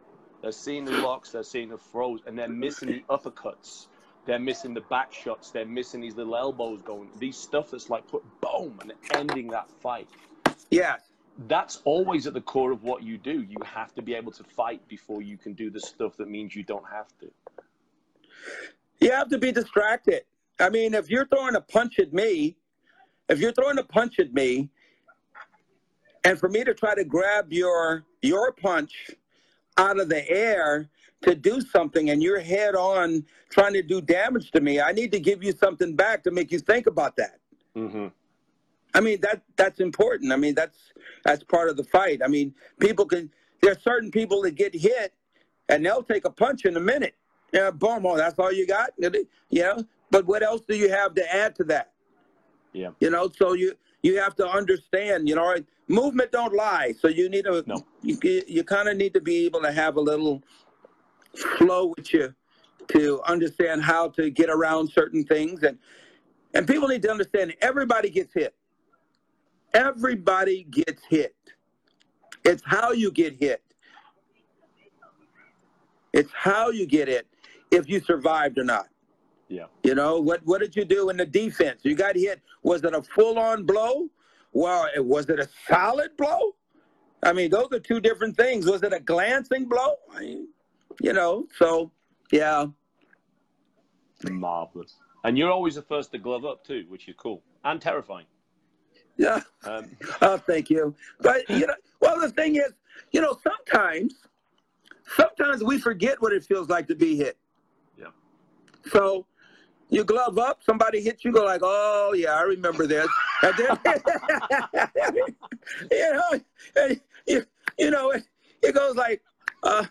They're seeing the locks, they're seeing the throws, and they're missing the uppercuts. They're missing the back shots. They're missing these little elbows going. These stuff that's like put boom and ending that fight. Yeah. That's always at the core of what you do. You have to be able to fight before you can do the stuff that means you don't have to. You have to be distracted. I mean, if you're throwing a punch at me, if you're throwing a punch at me, and for me to try to grab your your punch out of the air to do something and you're head on trying to do damage to me, I need to give you something back to make you think about that. Mm-hmm. I mean that that's important. I mean that's that's part of the fight. I mean people can there are certain people that get hit and they'll take a punch in a minute. Yeah, boom, oh, that's all you got. You know, but what else do you have to add to that? Yeah. You know, so you you have to understand. You know, movement don't lie. So you need to No. you you kind of need to be able to have a little flow with you to understand how to get around certain things and and people need to understand everybody gets hit. Everybody gets hit. It's how you get hit. It's how you get it if you survived or not. Yeah. You know, what what did you do in the defense? You got hit. Was it a full on blow? Well, it- was it a solid blow? I mean, those are two different things. Was it a glancing blow? I mean, you know, so yeah. Marvelous. And you're always the first to glove up too, which is cool and terrifying. Yeah. Um, Oh, thank you. But you know, well, the thing is, you know, sometimes, sometimes we forget what it feels like to be hit. Yeah. So, you glove up, somebody hits you, go like, "Oh yeah, I remember this." And then, you know, and you, you know, it, it goes like, uh,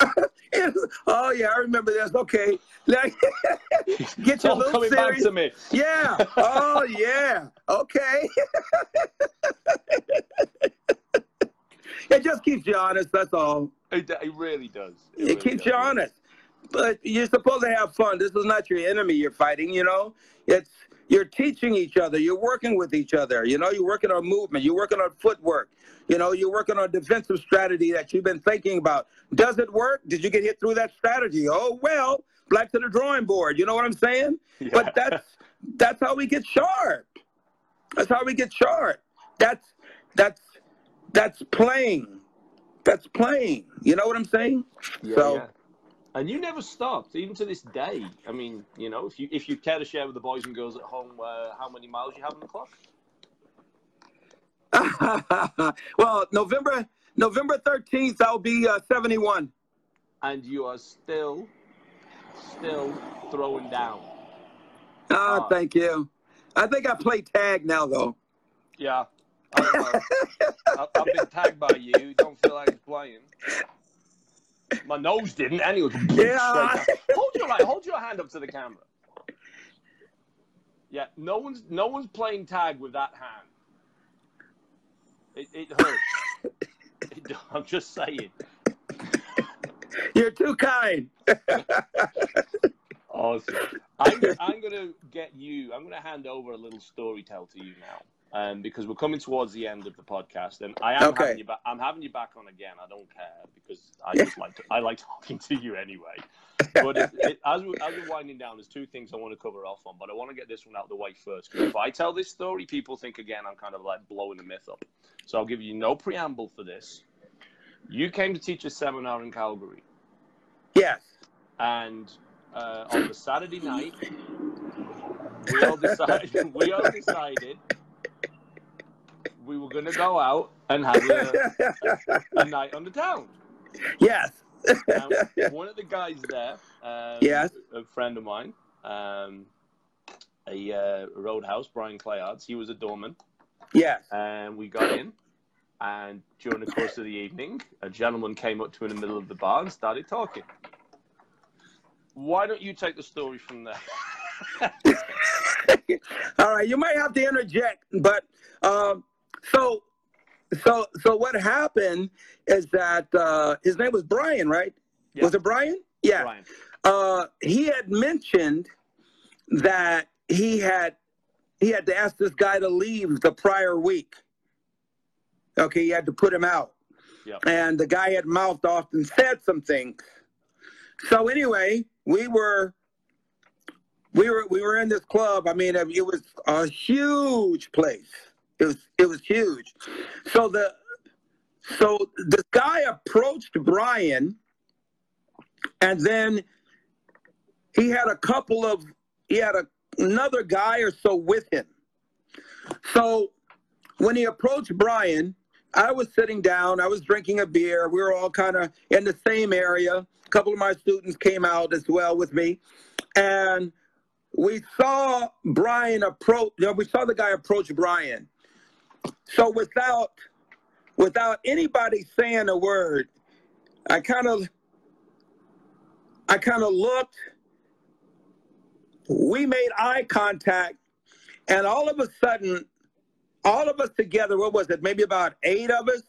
"Oh yeah, I remember this." Okay, like, get your little coming back to me. Yeah. Oh, yeah. Okay. it just keeps you honest. That's all. It, it really does. It, really keeps does. you honest. But you're supposed to have fun. This is not your enemy you're fighting. You know, it's you're teaching each other. You're working with each other. You know, you're working on movement. You're working on footwork. You know, you're working on defensive strategy that you've been thinking about. Does it work? Did you get hit through that strategy? Oh well, back to the drawing board. You know what I'm saying? Yeah. But that's that's how we get sharp. That's how we get sharp. That's that's that's playing. That's playing. You know what I'm saying? Yeah, so yeah. And you never stopped, even to this day. I mean, you know, if you if you care to share with the boys and girls at home uh, how many miles you have on the clock. well, November November 13th, I'll be uh, 71. and you are still, still throwing down. Ah, Ah. thank you. I think I play tag now though. Yeah. I, have been tagged by you. Don't feel like playing. My nose didn't, anyway. Yeah. hold your right, hold your hand up to the camera. Yeah, no one's no one's playing tag with that hand. It, it hurts. It- I'm just saying. You're too kind. Awesome. I'm, I'm going to get you, I'm going to hand over a little story tell to you now. Um, because we're coming towards the end of the podcast, and I am Okay. having you back. I'm having you back on again. I don't care because I just like to, I like talking to you anyway. But it, it, as we as we're winding down, there's two things I want to cover off on, but I want to get this one out of the way first. Because if I tell this story, people think again I'm kind of like blowing the myth up. So I'll give you no preamble for this. You came to teach a seminar in Calgary Yes. and uh, on the Saturday night, we all decided we all decided we were going to go out and have a, a night on the town. yes. One of the guys there, um, Yes. a friend of mine, um, a uh, roadhouse, Brian Clayards, he was a doorman, yes. and we got in. And during the course of the evening, a gentleman came up to him in the middle of the bar and started talking. Why don't you take the story from there? All right, you might have to interject, but um, so so so what happened is that uh, his name was Brian, right? Yeah. Was it Brian? Yeah. Brian. Uh, he had mentioned that he had he had to ask this guy to leave the prior week. Okay, he had to put him out. Yeah. and the guy had mouthed off and said some things. So anyway, we were we were we were in this club. I mean, it was a huge place. It was it was huge. So the so this guy approached Brian, and then he had a couple of he had a, another guy or so with him. So when he approached Brian, I was sitting down, I was drinking a beer. We were all kind of in the same area. A couple of my students came out as well with me. And we saw Brian approach, you know, we saw the guy approach Brian. So without without anybody saying a word, I kind of I kind of looked. We made eye contact, and all of a sudden, all of us together, what was it? Maybe about eight of us.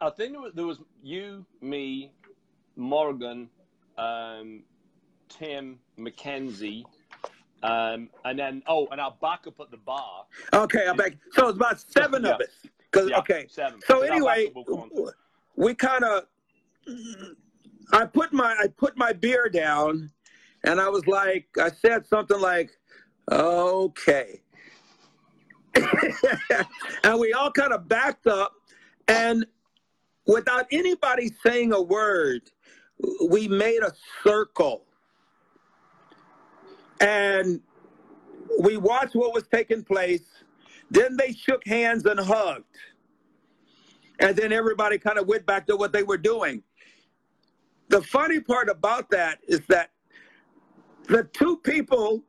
I- think there was, there was you, me, Morgan, um, Tim, Mackenzie, um, and then oh, and I our backup at the bar. Okay, I'm back. So it's about seven of us. us. 'Cause- Yeah, okay. seven. So anyway, backup will go on. we kind of, I put my I put my beer down, and I was like, I said something like, "Okay," and we all kind of backed up, and without anybody saying a word, we made a circle, and we watched what was taking place. Then they shook hands and hugged. And then everybody kind of went back to what they were doing. The funny part about that is that the two people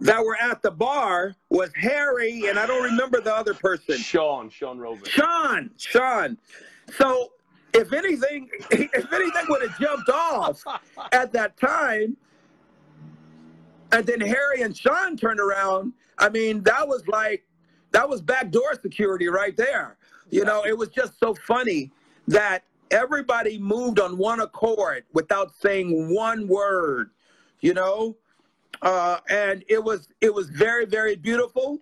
that were at the bar was Harry and I don't remember the other person. Sean, Sean Rover. Sean, Sean. So if anything, if anything would have jumped off at that time, and then Harry and Sean turned around, I mean, that was like that was backdoor security right there. You know, it was just so funny that everybody moved on one accord without saying one word. You know, uh, and it was it was very very beautiful.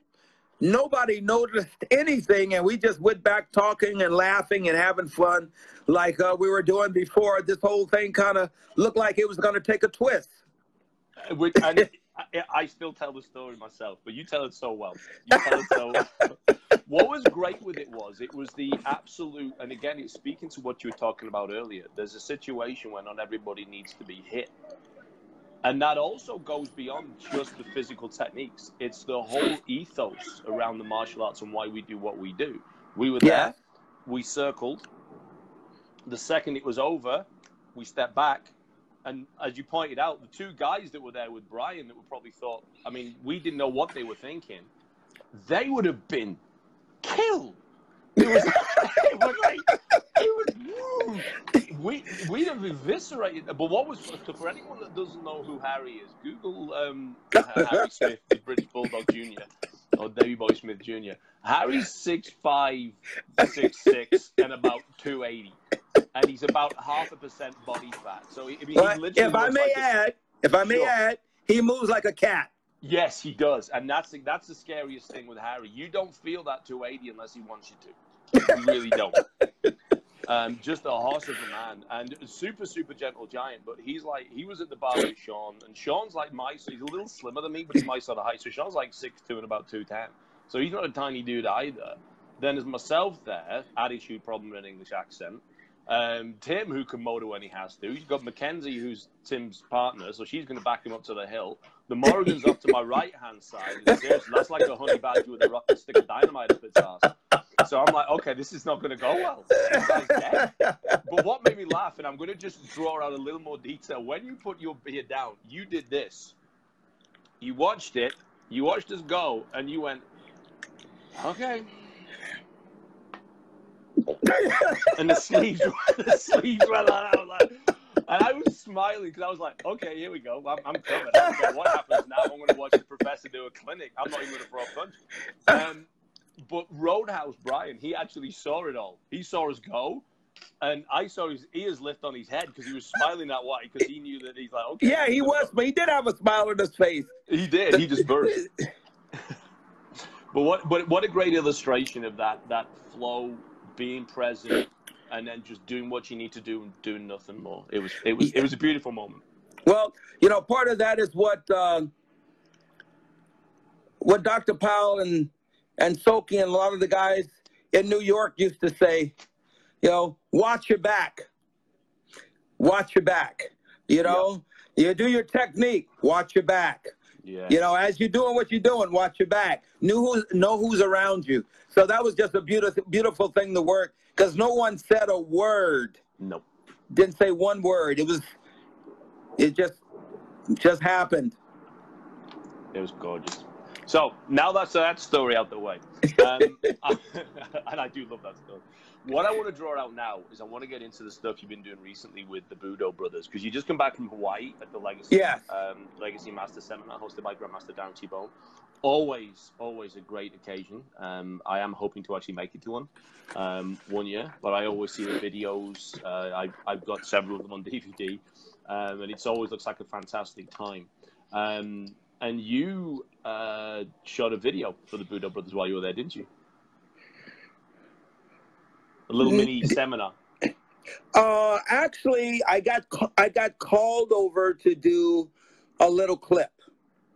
Nobody noticed anything and we just went back talking and laughing and having fun like uh, we were doing before. This whole thing kind of looked like it was going to take a twist Which, and I, I still tell the story myself, but you tell it so well. You tell it so well. What was great with it was it was the absolute, and again, it's speaking to what you were talking about earlier. There's a situation where not everybody needs to be hit. And that also goes beyond just the physical techniques. It's the whole ethos around the martial arts and why we do what we do. We were there, Yeah. we circled. The second it was over, we stepped back. And as you pointed out, the two guys that were there with Brian that were probably thought, I mean, we didn't know what they were thinking. They would have been killed. It was, it was like, it was, we, we'd have eviscerated. But what was, so for anyone that doesn't know who Harry is, Google um, Harry Smith, the British Bulldog Jr., Oh, or Davey Boy Smith Jr. Harry's 6'5, 6'6, and about 280. And he's about half a percent body fat. So he, he but literally if i may like a- add if i may Sure. add he moves like a cat Yes, he does, and that's the, that's the scariest thing with Harry. You don't feel that 280 unless he wants you to. You really don't. Um, just a horse of a man, and super super gentle giant. But he's like he was at the bar with Sean, and Sean's like my he's a little slimmer than me, but he's my sort of height. So Sean's like six two and about two ten. So he's not a tiny dude either. Then there's myself there, attitude problem and English accent. Um, Tim, who can motor when he has to. You've got Mackenzie, who's Tim's partner, so she's going to back him up to the hill. The Morgan's off to my right hand side. That's like a honey badger with a rocket stick of dynamite up its ass. So I'm like, okay, this is not going to go well. Guy's dead. But what made me laugh, and I'm going to just draw out a little more detail. When you put your beer down, you did this. You watched it, you watched us go, and you went, okay. and the sleeves, the sleeves went on. I was like, and I was smiling because I was like, okay, here we go. I'm, I'm coming. What happens now. I'm going to watch the professor do a clinic. I'm not even going to throw a punch. Um, but Roadhouse Brian, he actually saw it all. He saw us go. And I saw his ears lift on his head because he was smiling that way because he knew that he's like, okay. yeah he was but he did have a smile on his face He did. He just burst. but what? But what a great illustration of that that flow, being present, and then just doing what you need to do and doing nothing more. It was it was it was a beautiful moment. Well, you know, part of that is what uh, what Dr. Powell and and Soke and a lot of the guys in New York used to say. You know, watch your back. Watch your back. You know, you do your technique. Watch your back. Yeah. You know, as you're doing what you're doing, watch your back. Know who's know who's around you. So that was just a beautiful beautiful thing to work because no one said a word. Nope. Didn't say one word. It was it just just happened. It was gorgeous. So now that's that story out the way, um, and I do love that story. What I want to draw out now is I want to get into the stuff you've been doing recently with the Budo brothers because you just come back from Hawaii at the Legacy Yes. um, Legacy Master Seminar hosted by Grandmaster Darren Tabone. Always, always a great occasion. Um, I am hoping to actually make it to one um, one year, but I always see the videos. Uh, I, I've got several of them on DVD, um, and it always looks like a fantastic time. And you uh, shot a video for the Budo brothers while you were there, didn't you? A little mini seminar. Uh, actually, I got I got called over to do a little clip.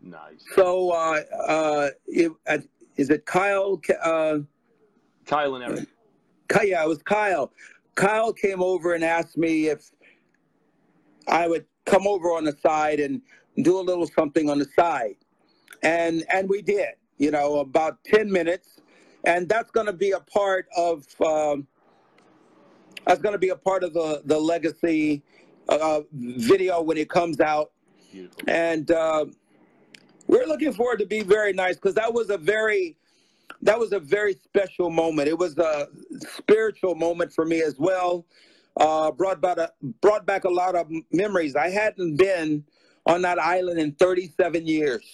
Nice. So, uh, uh, it, uh, is it Kyle? Uh, Kyle and Eric. Yeah, it was Kyle. Kyle came over and asked me if I would come over on the side and do a little something on the side, and and we did. You know, about ten minutes, and that's going to be a part of. Um, that's going to be a part of the the legacy uh, video when it comes out, Beautiful. and uh, we're looking forward to be very nice because that was a very that was a very special moment. It was a spiritual moment for me as well. Uh, brought back a, brought back a lot of memories. I hadn't been on that island in 37 years,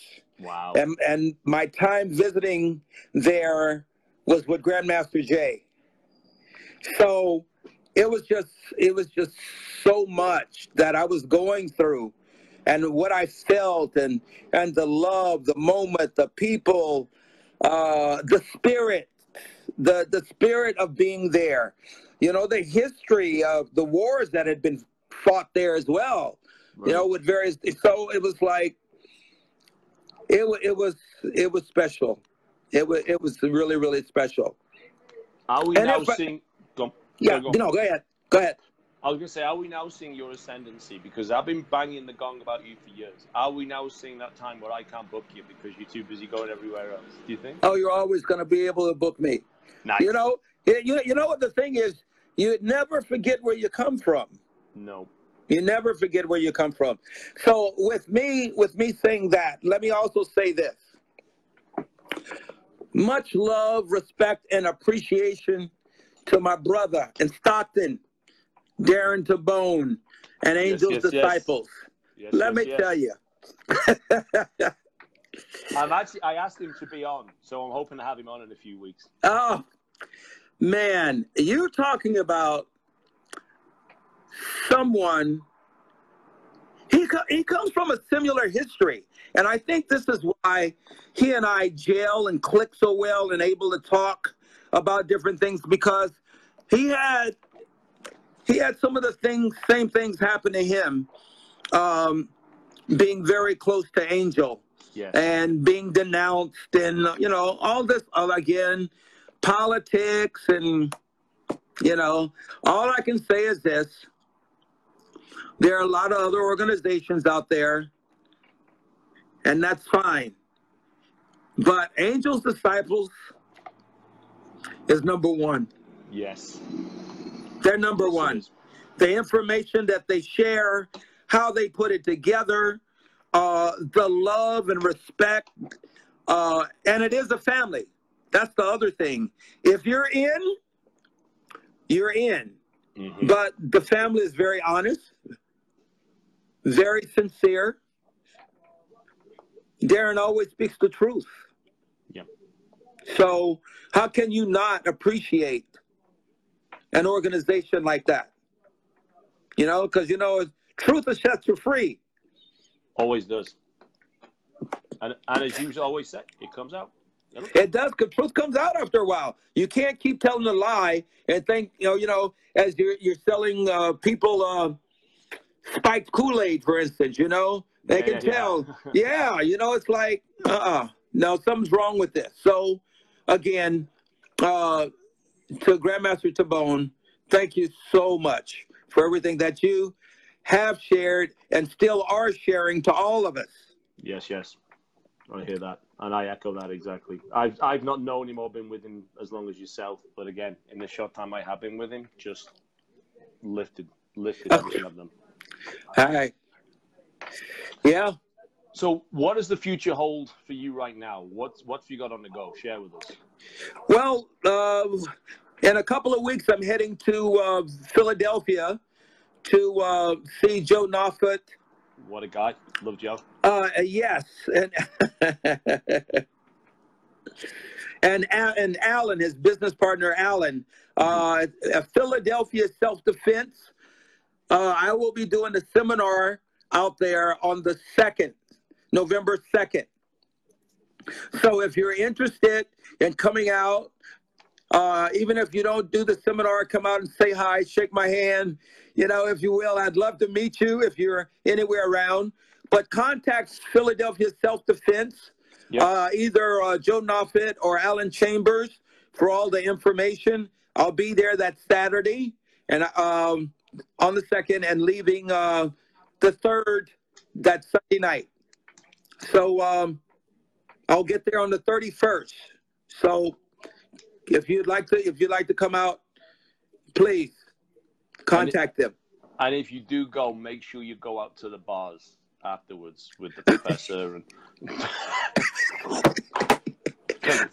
Wow. and and my time visiting there was with Grandmaster Jay. So it was just it was just so much that I was going through, and what I felt, and and the love, the moment, the people, uh, the spirit, the the spirit of being there. You know, the history of the wars that had been fought there as well. You know, with various. So it was like, it wa- it was it was special. It was it was really really special. Are we and now if seeing? Go. Yeah, Go no, go ahead, go ahead. I was gonna say, are we now seeing your ascendancy? Because I've been banging the gong about you for years. Are we now seeing that time where I can't book you because you're too busy going everywhere else? Do you think? Oh, you're always going to be able to book me. Nice. You know, you you know what the thing is. You never forget where you come from. No. You never forget where you come from. So with me, with me saying that, let me also say this. Much love, respect, and appreciation to my brother in Stockton, Darren Tabone, and Angels yes, yes. Disciples. Yes, Let me tell you. I'm actually. I asked him to be on, so I'm hoping to have him on in a few weeks. Oh, man, you're talking about someone. He co- he comes from a similar history, and I think this is why he and I gel and click so well and able to talk about different things because he had he had some of the things, same things happen to him, um, being very close to Angel Yes. and being denounced and you know all this uh, again politics and you know all i can say is this there are a lot of other organizations out there and that's fine but angels disciples is number one yes. they're number Yes, one the information that they share, how they put it together, uh, the love and respect, uh, and it is a family. That's the other thing. If you're in, you're in. Mhm. But the family is very honest, very sincere. Darren always speaks the truth. Yeah. So how can you not appreciate an organization like that? You know, because you know, truth will set you free. Always does. And and as you always say, it comes out. It does, because truth comes out after a while. You can't keep telling a lie and think, you know, you know, as you're you're selling uh, people uh, spiked Kool Aid, for instance. You know, they Yeah, can yeah. tell. Yeah, you know, it's like, uh, uh no, something's wrong with this. So, again, uh, to Grandmaster Tabone, thank you so much for everything that you have shared and still are sharing to all of us. Yes, yes. I hear that. And I echo that exactly. I've I've not known him or been with him as long as yourself, but again, in the short time I have been with him, just lifted lifted everything I've done. All right. Yeah. So what does the future hold for you right now? What's what have you got on the go? Share with us. Well, uh, in a couple of weeks, I'm heading to uh, Philadelphia to uh, see Joe Noffet. What a guy. Love Joe. Uh, yes, and and and Alan, his business partner, Alan, uh, at Philadelphia Self Defense. Uh, I will be doing a seminar out there on the second, November second. So if you're interested in coming out, uh, even if you don't do the seminar, come out and say hi, shake my hand, you know, if you will. I'd love to meet you if you're anywhere around. But contact Philadelphia Self Defense, Yep. uh, either uh, Joe Noffet or Alan Chambers for all the information. I'll be there that Saturday and um, on the second and leaving uh, the third that Sunday night. So um, I'll get there on the 31st. So if you'd like to, if you'd like to come out, please contact them. And if you do go, make sure you go out to the bars afterwards with the professor and because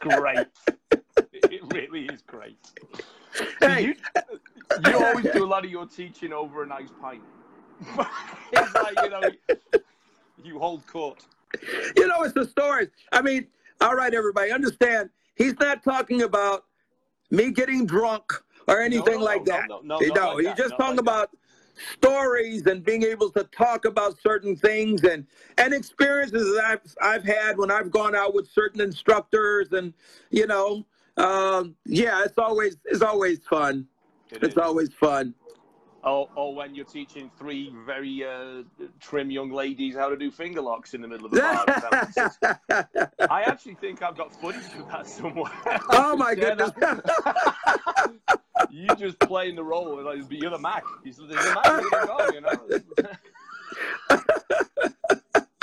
great. It really is great. So Hey. you, you always do a lot of your teaching over a nice pint. it's like you know, you hold court. You know, it's the stories. I mean, all right, everybody, understand. He's not talking about me getting drunk or anything no, like no, that. no, no, know, like he's just talking like that. about stories and being able to talk about certain things and and experiences that I've I've had when I've gone out with certain instructors and you know, um, yeah, it's always it's always fun. It It's is. always fun. Or, or when you're teaching three very uh, trim young ladies how to do finger locks in the middle of the bar. in San Francisco. I actually think I've got footage of that somewhere. oh my goodness. you just playing the role. Like, you're the Mac. He's the Mac. You're the you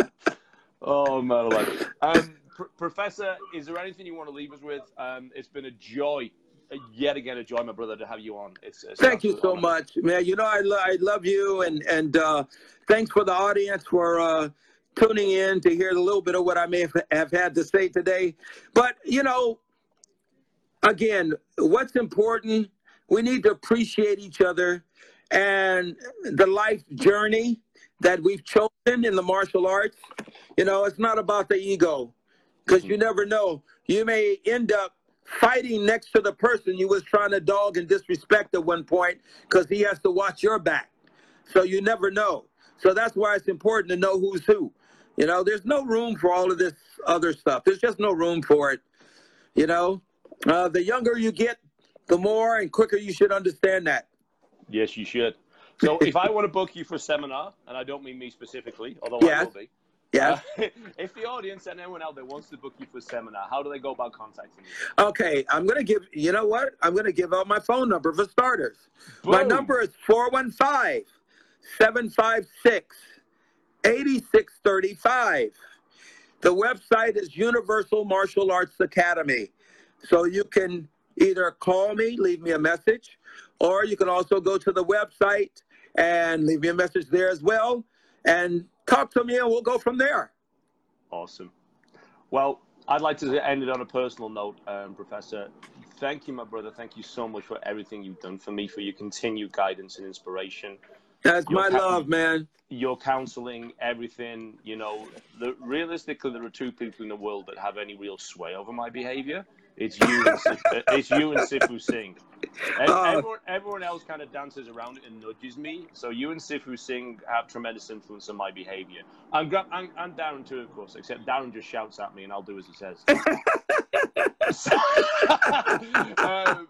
know? oh, man. Like, um, Pr- Professor, is there anything you want to leave us with? Um, it's been a joy, uh, yet again, a joy, my brother, to have you on. It's, it's Thank you so honor. much, man. You know, I, lo- I love you, and and uh, thanks for the audience for uh, tuning in to hear a little bit of what I may have, have had to say today. But you know, again, what's important? We need to appreciate each other and the life journey that we've chosen in the martial arts. You know, it's not about the ego, because you never know. You may end up fighting next to the person you was trying to dog and disrespect at one point because he has to watch your back. So you never know. So that's why it's important to know who's who. You know, there's no room for all of this other stuff. There's just no room for it. You know, uh, the younger you get, the more and quicker you should understand that. Yes, you should. So if I want to book you for a seminar, and I don't mean me specifically, although I will be. Yeah. uh, if the audience and anyone out there wants to book you for a seminar, how do they go about contacting you? Okay, I'm going to give, you know what? I'm going to give out my phone number for starters. My number is 415 756 8635. The website is Universal Martial Arts Academy. So you can either call me, leave me a message, or you can also go to the website and leave me a message there as well and talk to me and we'll go from there. Awesome. Well, I'd like to end it on a personal note, um, Professor. Thank you, my brother. Thank you so much for everything you've done for me, for your continued guidance and inspiration. That's Your my ca- love, man. your counseling, everything, you know, the, realistically, there are two people in the world that have any real sway over my behavior. It's you and Sif- it's you and Sifu Singh. And Oh. everyone, everyone else kind of dances around it and nudges me. So you and Sifu Singh have tremendous influence on my behavior. I'm, gra- I'm, I'm Darren too, of course, except Darren just shouts at me and I'll do as he says. um,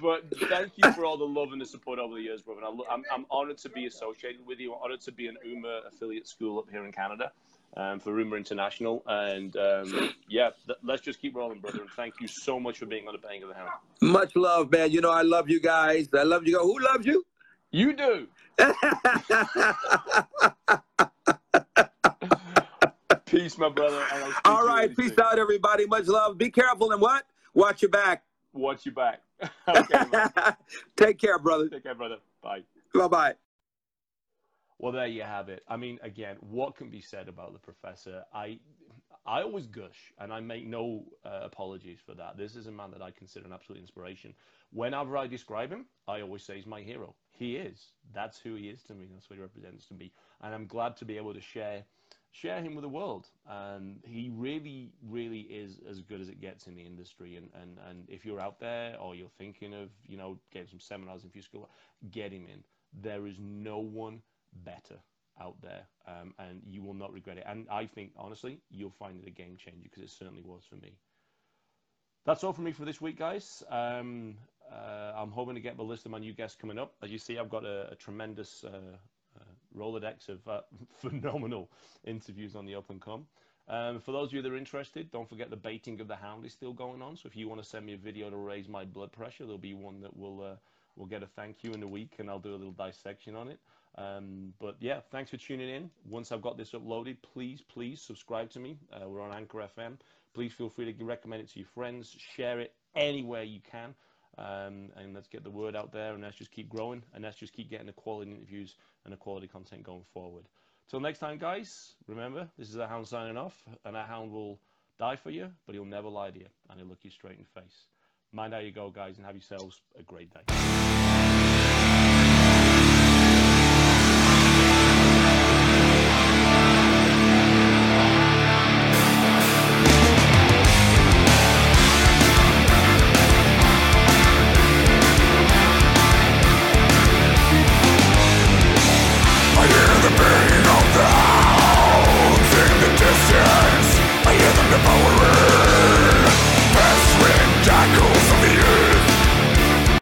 but thank you for all the love and the support over the years, brother. And I lo- I'm, I'm honored to be associated with you. I'm honored to be an UMA affiliate school up here in Canada um, for UMA International. And um, yeah, th- let's just keep rolling, brother. And thank you so much for being on the Bang of the Hound. Much love, man. You know I love you guys. I love you. Who loves you? You do. Peace, my brother. and I'll speak to All right, peace out, everybody. Much love. Be careful and what? Watch your back. Watch your back. okay. Take care, brother. Take care, brother. Bye. Bye bye. Well, there you have it. I mean, again, what can be said about the professor? I, I always gush, and I make no uh, apologies for that. This is a man that I consider an absolute inspiration. Whenever I describe him, I always say he's my hero. He is. That's who he is to me. That's what he represents to me. And I'm glad to be able to share, share him with the world. And he really, really is as good as it gets in the industry. And, and, and if you're out there or you're thinking of, you know, getting some seminars in your school, get him in. There is no one better out there, um, and you will not regret it. And I think, honestly, you'll find it a game changer because it certainly was for me. That's all from me for this week, guys. Um, uh, I'm hoping to get the list of my new guests coming up. As you see, I've got a, a tremendous uh, uh, Rolodex of uh, phenomenal interviews on the up and come. Um, for those of you that are interested, don't forget the baiting of the hound is still going on. So if you want to send me a video to raise my blood pressure, there'll be one that will uh, will get a thank you in a week, and I'll do a little dissection on it. Um, but yeah, thanks for tuning in. Once I've got this uploaded, please, please subscribe to me. Uh, we're on Anchor FM. Please feel free to recommend it to your friends, share it anywhere you can, um, and let's get the word out there. And let's just keep growing, and let's just keep getting the quality interviews and the quality content going forward. Till next time, guys. Remember, this is a hound signing off, and that hound will die for you, but he'll never lie to you, and he'll look you straight in the face. Mind how you go, guys, and have yourselves a great day. The power